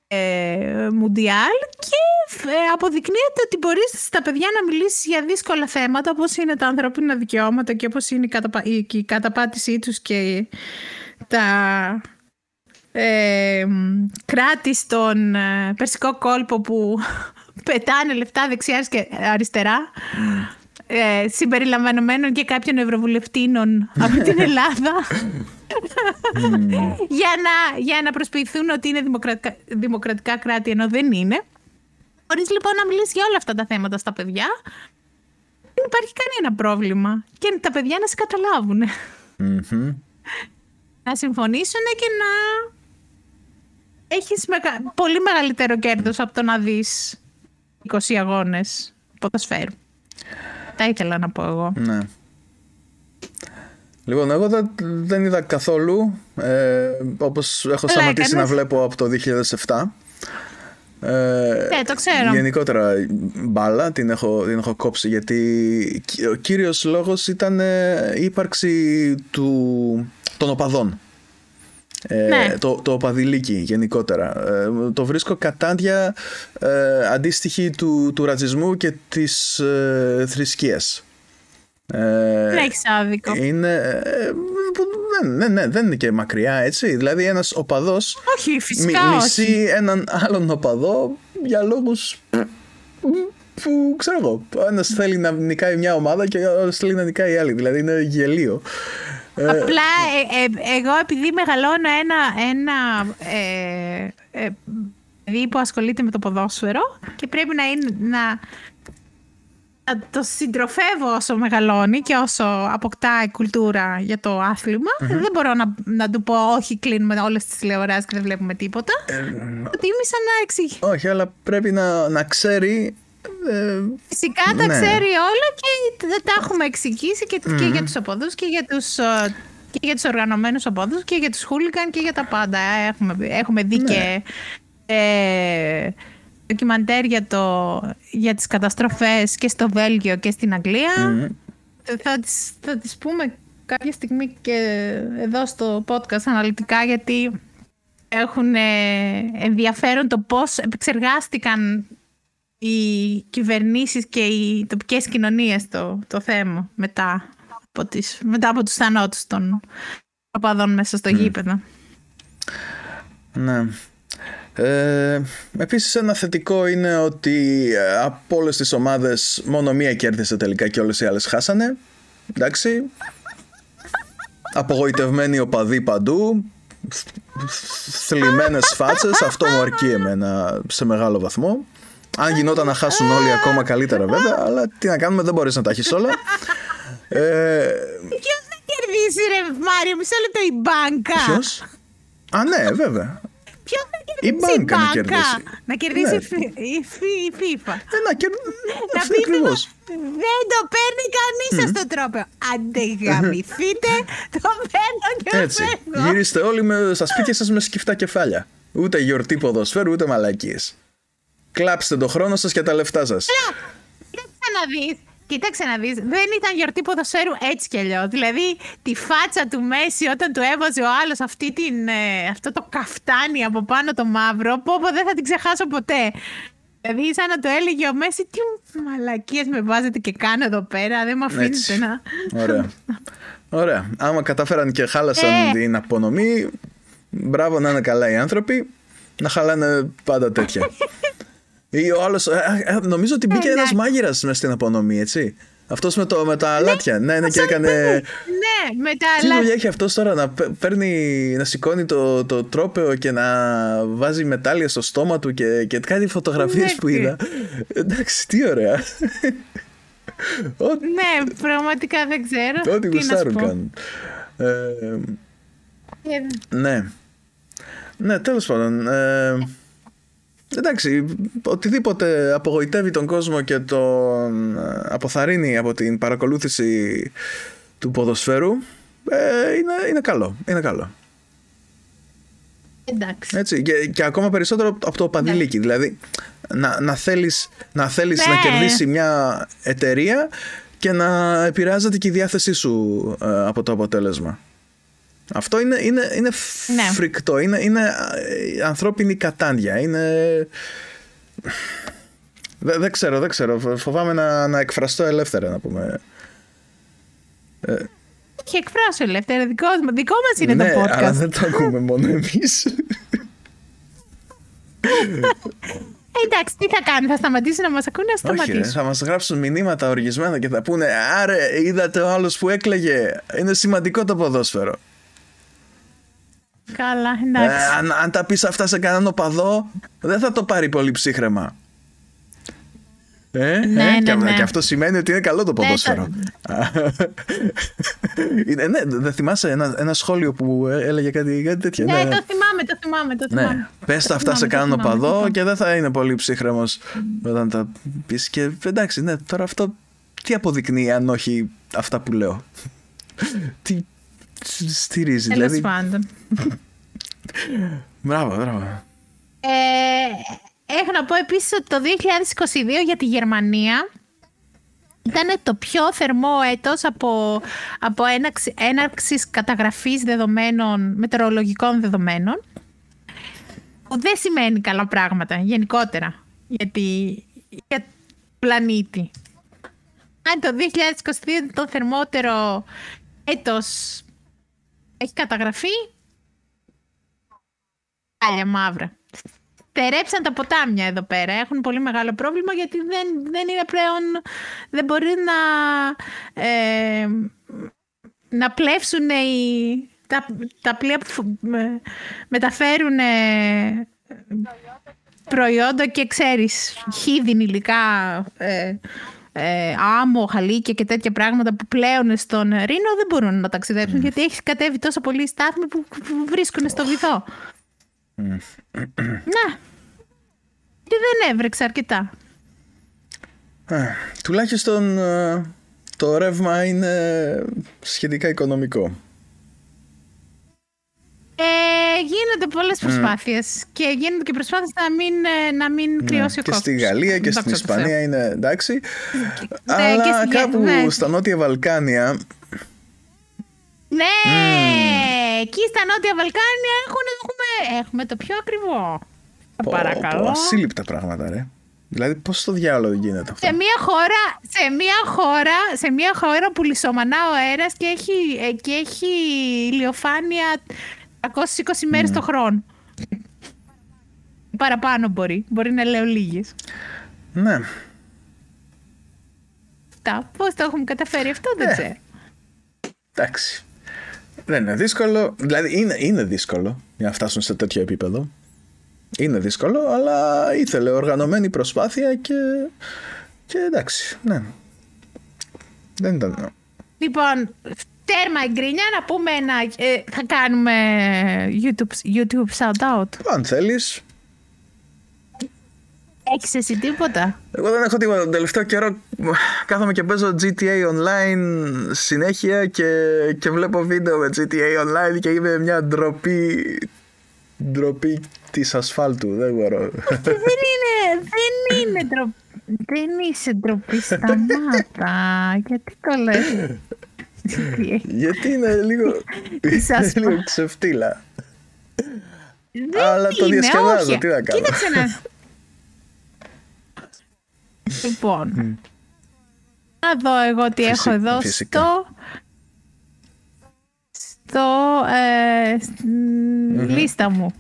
ε, μουντιάλ και ε, αποδεικνύεται ότι μπορείς στα παιδιά να μιλήσεις για δύσκολα θέματα όπως είναι τα ανθρώπινα δικαιώματα και όπως είναι η, καταπα... η καταπάτησή τους και τα ε, κράτης στον ε, περσικό κόλπο που <laughs> πετάνε λεφτά δεξιά και αριστερά ε, συμπεριλαμβανομένων και κάποιων ευρωβουλευτίνων <laughs> από την Ελλάδα για, να, για να προσποιηθούν ότι είναι δημοκρατικά, δημοκρατικά κράτη ενώ δεν είναι. Μπορείς λοιπόν να μιλήσεις για όλα αυτά τα θέματα στα παιδιά. Δεν υπάρχει κανένα πρόβλημα. Και τα παιδιά να σε καταλάβουν. Να συμφωνήσουν και να έχεις πολύ μεγαλύτερο κέρδος από το να δεις 20 αγώνες ποδοσφαίρου. Τα ήθελα να πω εγώ. Ναι. Λοιπόν, εγώ δεν, δεν είδα καθόλου, ε, όπως έχω σταματήσει να βλέπω από το 2007. Ε, ναι, το ξέρω. Γενικότερα μπάλα την έχω, την έχω κόψει γιατί ο κύριος λόγος ήταν η ύπαρξη του, των οπαδών. Ε, ναι. το, το οπαδηλίκι γενικότερα. Ε, το βρίσκω κατάντια ε, αντίστοιχη του, του ρατσισμού και της ε, θρησκείας. Ε, Έχεις άδικο. Είναι, ναι, ναι, δεν είναι και μακριά έτσι. Δηλαδή ένας οπαδός όχι, φυσικά μι, μισεί έναν άλλον οπαδό για λόγους που ξέρω εγώ. Ένας θέλει να νικάει μια ομάδα και ο άλλος θέλει να νικάει άλλη. Δηλαδή είναι γελίο. Ε, Απλά ε, ε, εγώ επειδή μεγαλώνω ένα, ένα ε, ε, παιδί που ασχολείται με το ποδόσφαιρο και πρέπει να, είναι, να, το συντροφεύω όσο μεγαλώνει και όσο αποκτά η κουλτούρα για το αθλημα Δεν μπορώ να, να του πω όχι κλείνουμε όλες τις τηλεοράσεις και δεν βλέπουμε τίποτα. Ε, Προτίμησα να εξηγεί. Όχι, αλλά πρέπει να, να ξέρει ε, Φυσικά τα ναι. ξέρει όλα και τα έχουμε εξηγήσει και, και για τους αποδούς και για τους, ε, και για τους οργανωμένους απόδους και για τους χούλιγκαν και για τα πάντα. Έχουμε, έχουμε δει ναι. και ε, ντοκιμαντέρ για, το, για τις καταστροφές και στο Βέλγιο και στην Αγγλία. Θα, τις, θα τις πούμε κάποια στιγμή και εδώ στο podcast αναλυτικά γιατί έχουν ενδιαφέρον το πώς επεξεργάστηκαν οι κυβερνήσεις και οι τοπικές κοινωνίες το, το θέμα μετά από, τις, μετά από τους θανότους των οπαδών μέσα στο mm. γήπεδο. Ναι. Ε, επίσης ένα θετικό είναι ότι ε, από όλες τις ομάδες μόνο μία κέρδισε τελικά και όλες οι άλλες χάσανε. Εντάξει. Απογοητευμένοι οπαδοί παντού. Θλιμμένες φάτσες. Αυτό μου αρκεί εμένα σε μεγάλο βαθμό. Αν γινόταν να χάσουν όλοι ακόμα καλύτερα βέβαια, αλλά τι να κάνουμε, δεν μπορείς να τα έχεις όλα. Ε... Ποιος θα κερδίσει, ρε Μάριο, μισό λεπτό η μπάνκα; Ποιος; Α, ναι, βέβαια. Ποιος θα κερδίσει η μπάνκα, να κερδίσει. Να κερδίσει ναι. η, η FIFA. Ε, να κερδίσει. ακριβώς. Δεν το παίρνει κανείς mm. στο τρόπαιο. Αντεγαμηθείτε, το παίρνω και Έτσι. Φέρνω. Γυρίστε όλοι με, στα σπίτια σας με σκυφτά κεφάλια. Ούτε γιορτή ποδοσφαίρου, ούτε μαλακίες. Κλάψτε το χρόνο σας και τα λεφτά σας. Κοίταξε να δεις. Κοίταξε να δεις, δεν ήταν γιορτή ποδοσφαίρου έτσι κι αλλιώς. Δηλαδή, τη φάτσα του Μέση όταν του έβαζε ο άλλος αυτή την, ε, αυτό το καφτάνι από πάνω το μαύρο, πω, πω δεν θα την ξεχάσω ποτέ. Δηλαδή, σαν να το έλεγε ο Μέση, τι μαλακίες με βάζετε και κάνω εδώ πέρα, δεν με αφήνετε να... Ωραία. Ωραία. Άμα κατάφεραν και χάλασαν ε. την απονομή, μπράβο να είναι καλά οι άνθρωποι, να χαλάνε πάντα τέτοια. <laughs> Ή ο άλλος, ε, ε, νομίζω ότι μπήκε ένας μάγειρας μέσα στην απονομή, έτσι. Αυτός με, το, με τα αλάτια. Ναι, ναι, ναι και έκανε. Ναι, με τα αλάτια. Τι δουλειά έχει αυτός τώρα να παίρνει, να σηκώνει το, το τρόπεο και να βάζει μετάλλια στο στόμα του και, και κάτι φωτογραφίες ναι, που είδα. Εντάξει, τι ωραία. ναι, πραγματικά δεν ξέρω. Ό,τι γουστάρουν κάνουν. Ε, ναι. Ναι, τέλος πάντων. Εντάξει, οτιδήποτε απογοητεύει τον κόσμο και τον ε, αποθαρρύνει από την παρακολούθηση του ποδοσφαίρου ε, είναι, είναι καλό. Είναι καλό. Εντάξει. Έτσι, και, και ακόμα περισσότερο από το παδιλίκι. Ναι. Δηλαδή, να, να θέλεις, να, θέλεις να ναι. κερδίσει μια εταιρεία και να επηρεάζεται και η διάθεσή σου ε, από το αποτέλεσμα. Αυτό είναι, είναι, είναι ναι. φρικτό. Είναι, είναι ε, ανθρώπινη κατάντια. Είναι... Δεν, δεν ξέρω, δεν ξέρω. Φοβάμαι να, να εκφραστώ ελεύθερα, να πούμε. Ε, Έχει εκφράσει ελεύθερα. Δικό, δικό μας είναι ναι, το podcast. αλλά δεν το ακούμε μόνο εμείς. Εντάξει, τι θα κάνει, θα σταματήσει να μας ακούνε, να σταματήσει. Όχι, θα μας γράψουν μηνύματα οργισμένα και θα πούνε Άρε, είδατε ο άλλος που έκλαιγε. Είναι σημαντικό το ποδόσφαιρο. Καλά, εντάξει. Ε, αν, αν τα πεις αυτά σε κανέναν οπαδό, δεν θα το πάρει πολύ ψύχρεμα. Ε, ναι, ε, ναι, ναι. και, αυτό σημαίνει ότι είναι καλό το ναι, ποδόσφαιρο. <laughs> Ναι, ναι, δεν θυμάσαι ένα, ένα σχόλιο που έλεγε κάτι, κάτι τέτοιο; Ναι, ναι, το θυμάμαι, το θυμάμαι. Το θυμάμαι. Ναι. Πες τα αυτά σε κανέναν οπαδό και δεν θα είναι πολύ ψύχρεμος όταν τα πεις. Και εντάξει, ναι, τώρα αυτό τι αποδεικνύει αν όχι αυτά που λέω; <laughs> τι, στηρίζει. Τέλος δηλαδή... πάντων. μπράβο, μπράβο. Ε, έχω να πω επίσης ότι το 2022 για τη Γερμανία ήταν το πιο θερμό έτος από, από έναρξης καταγραφής δεδομένων, μετεωρολογικών δεδομένων. Δεν σημαίνει καλά πράγματα γενικότερα για, για πλανήτη. Αν το 2022 είναι το θερμότερο έτος έχει καταγραφεί, Άλλια μαύρα. Στερέψαν τα ποτάμια εδώ πέρα. Έχουν πολύ μεγάλο πρόβλημα γιατί δεν, δεν είναι πλέον... Δεν μπορεί να... Ε, να πλεύσουν οι, τα, τα πλοία που μεταφέρουν ε, προϊόντα και ξέρεις χίδιν υλικά ε, ε, άμμο, χαλίκια και τέτοια πράγματα που πλέον στον Ρήνο δεν μπορούν να ταξιδέψουν mm. γιατί έχεις κατέβει τόσο πολύ στάθμοι που, που βρίσκουν στο βυθό. Ναι. Και δεν έβρεξε αρκετά. τουλάχιστον ε, το ρεύμα είναι σχετικά οικονομικό. Ε, γίνονται πολλές προσπάθειες και γίνονται και προσπάθειες να μην, ε, να μην ναι, κρυώσει ο κόσμο. Και στη Γαλλία και στην Ισπανία είναι εντάξει. Ναι, αλλά κάπου ναι. στα Νότια Βαλκάνια ναι, εκεί στα Νότια Βαλκάνια έχουν, έχουμε, έχουμε το πιο ακριβό. Πω, Παρακαλώ. Πω, ασύλληπτα πράγματα, ρε. Δηλαδή, πώς το διάλογο γίνεται αυτό; Σε μια χώρα, σε μια χώρα, σε μια χώρα που λισομανά ο αέρας και έχει, ε, και έχει ηλιοφάνεια 320 mm. μέρες το χρόνο. Παραπάνω μπορεί. Μπορεί να λέω λίγες. Ναι. Πώς το έχουμε καταφέρει αυτό, δεν ε, ξέρω. Εντάξει. Δεν είναι δύσκολο. Δηλαδή είναι, είναι δύσκολο για να φτάσουν σε τέτοιο επίπεδο. Είναι δύσκολο, αλλά ήθελε οργανωμένη προσπάθεια και, και εντάξει, ναι. Δεν ήταν... Λοιπόν, τέρμα εγκρίνια, να πούμε ένα... Ε, θα κάνουμε YouTube, YouTube shout-out. Αν θέλεις. Έχεις εσύ τίποτα; Εγώ δεν έχω τίποτα. Τον τελευταίο καιρό κάθομαι και παίζω GTA Online συνέχεια και, και βλέπω βίντεο με GTA Online και είμαι μια ντροπή ντροπή της ασφάλτου. Δεν μπορώ. δεν είναι, δεν είναι ντροπή. Δεν είσαι ντροπή σταμάτα. Γιατί το λες; Γιατί είναι λίγο, λίγο ξεφτύλα. Αλλά το διασκεδάζω, τι να κάνω. Κοίταξε να, <laughs> Λοιπόν, να δω εγώ τι έχω εδώ στο... Στο... Ε, λίστα μου.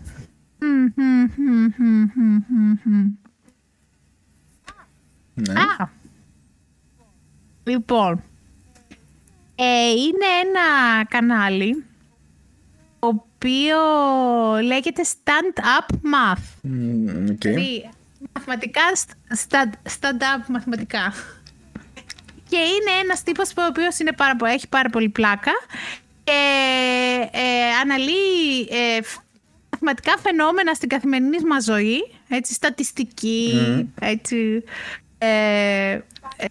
Ναι. Α, λοιπόν, ε, είναι ένα κανάλι το οποίο λέγεται Stand Up Math. Okay. Δηλαδή, μαθηματικά, stand-up μαθηματικά. Και είναι ένας τύπος που ο οποίος είναι πάρα, έχει πάρα πολύ πλάκα και ε, αναλύει ε, μαθηματικά φαινόμενα στην καθημερινή μας ζωή, έτσι, στατιστική, έτσι, ε,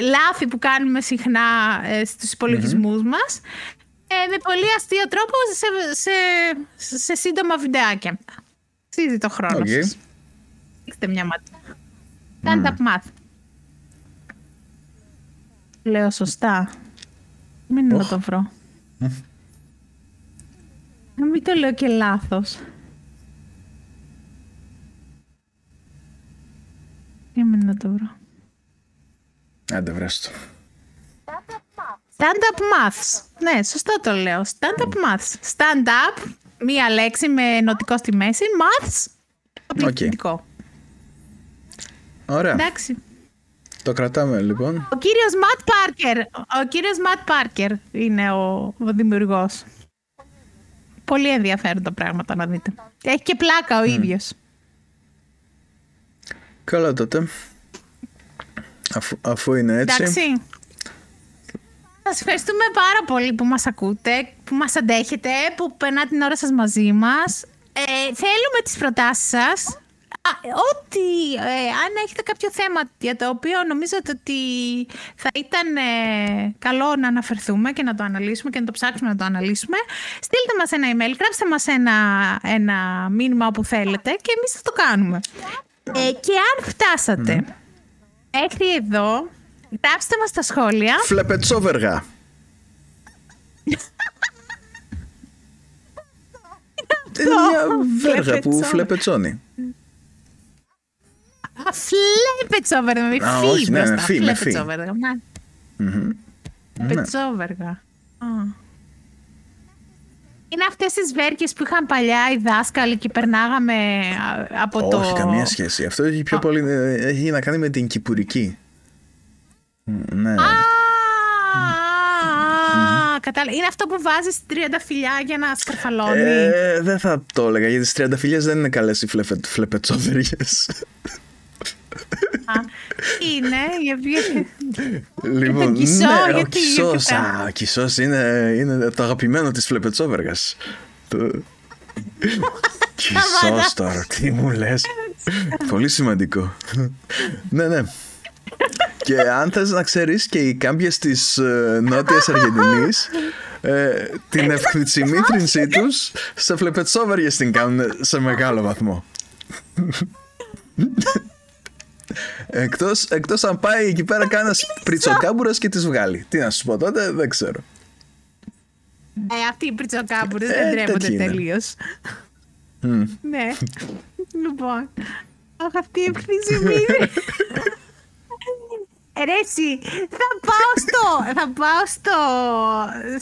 λάθη που κάνουμε συχνά ε, στους υπολογισμούς μας, ε, με πολύ αστείο τρόπο σε, σε, σε σύντομα βιντεάκια. Αξίζει το χρόνο okay. σας. μια ματιά. Stand-up math. Λέω σωστά. Μην να το βρω. Να μην το λέω και λάθος. Για μην να το βρω. Άντε βρες το. Stand-up maths. Ναι, σωστά το λέω. Stand-up maths. Stand-up, μία λέξη με νοτικό στη μέση. Maths, απληκτικό. Ωραία. Εντάξει. Το κρατάμε λοιπόν. Ο κύριος Ματ Πάρκερ. Ο κύριος Ματ Πάρκερ είναι ο, ο δημιουργός. Πολύ ενδιαφέροντα πράγματα να δείτε. Έχει και πλάκα ο mm. ίδιος. Καλά τότε. Αφού, αφού είναι έτσι. Εντάξει. Σας ευχαριστούμε πάρα πολύ που μας ακούτε, που μας αντέχετε, που περνάτε την ώρα σας μαζί μας. Ε, θέλουμε τις προτάσεις σας Ό,τι, ε, αν έχετε κάποιο θέμα για το οποίο νομίζετε ότι θα ήταν ε, καλό να αναφερθούμε και να το αναλύσουμε και να το ψάξουμε να το αναλύσουμε, στείλτε μας ένα email, γράψτε μας ένα, ένα μήνυμα όπου θέλετε και εμείς θα το κάνουμε. Ε, και αν φτάσατε μέχρι εδώ, γράψτε μας στα σχόλια. Φλεπετσόβεργα. Είναι μια βέργα που φλεπετσώνει. Α, Φλέπετσόβεργα, με Α, φι όχι, ναι, μπροστά. με φι, με φι. Φλέπετσόβεργα, να. Μμμ. Πετσόβεργα. Α. Είναι αυτές τις βέρκες που είχαν παλιά οι δάσκαλοι και περνάγαμε α, από το... Όχι, καμία σχέση. Αυτό έχει πιο πολύ ε, έχει να κάνει με την κυπουρική. Μ, Ναι. Α, κατάλαβα. Είναι αυτό που βάζεις 30 φιλιά για να σκαρφαλώνει. Ε, δεν θα το έλεγα γιατί στι 30 φιλιές δεν είναι καλές οι φλεπε, φλεπετσόβεργες. Α, είναι, γιατί... λοιπόν, κισό, ναι, ο γιατί, κισός, γιατί α, ο κισός είναι, είναι το αγαπημένο της φλεπετσόβεργας. Το... Κισός τώρα, τι μου λες; Πολύ σημαντικό. ναι, ναι. Και αν θες να ξέρεις και οι κάμπιες της ε, Νότιας Αργεντινής ε, την ευξημήθρινσή τους σε φλεπετσόβεργες την κάνουν σε μεγάλο βαθμό. Εκτός, εκτός αν πάει εκεί πέρα κανένας πριτσοκάμπουρας και τις βγάλει. Τι να σου πω τότε, δεν ξέρω. Ε, αυτοί οι πριτσοκάμπουρες Ε, δεν τρέπονται τέτοιοι είναι. τελείως. Μμ. ναι. λοιπόν. Αχ, αυτή η ευθύσιμη. Ρε εσύ, θα πάω στο, θα πάω στο,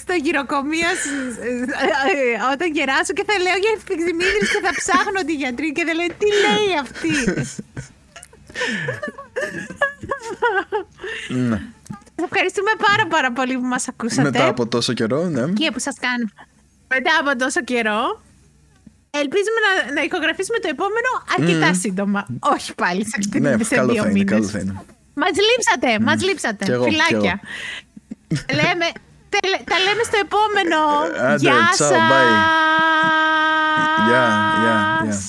στο γυροκομείο σ- ε, ε, όταν γεράσω και θα λέω για ευθυξημίδρες και θα ψάχνω τη γιατρή και θα λέω τι λέει αυτή; Ναι. Σας ευχαριστούμε πάρα πάρα πολύ που μας ακούσατε. Μετά από τόσο καιρό, ναι. και που σας κάνουμε μετά από τόσο καιρό. Ελπίζουμε να, να ηχογραφήσουμε το επόμενο αρκετά σύντομα. Όχι πάλι σε αυτήν Ναι, σε καλό δύο θα είναι, μήνες. καλό θα είναι. Μας λείψατε, μας λείψατε. Κι εγώ, κι Φιλάκια. λέμε, τε- τα λέμε στο επόμενο. Άντε, Γεια ciao, σας. bye. Γεια, γεια, γεια.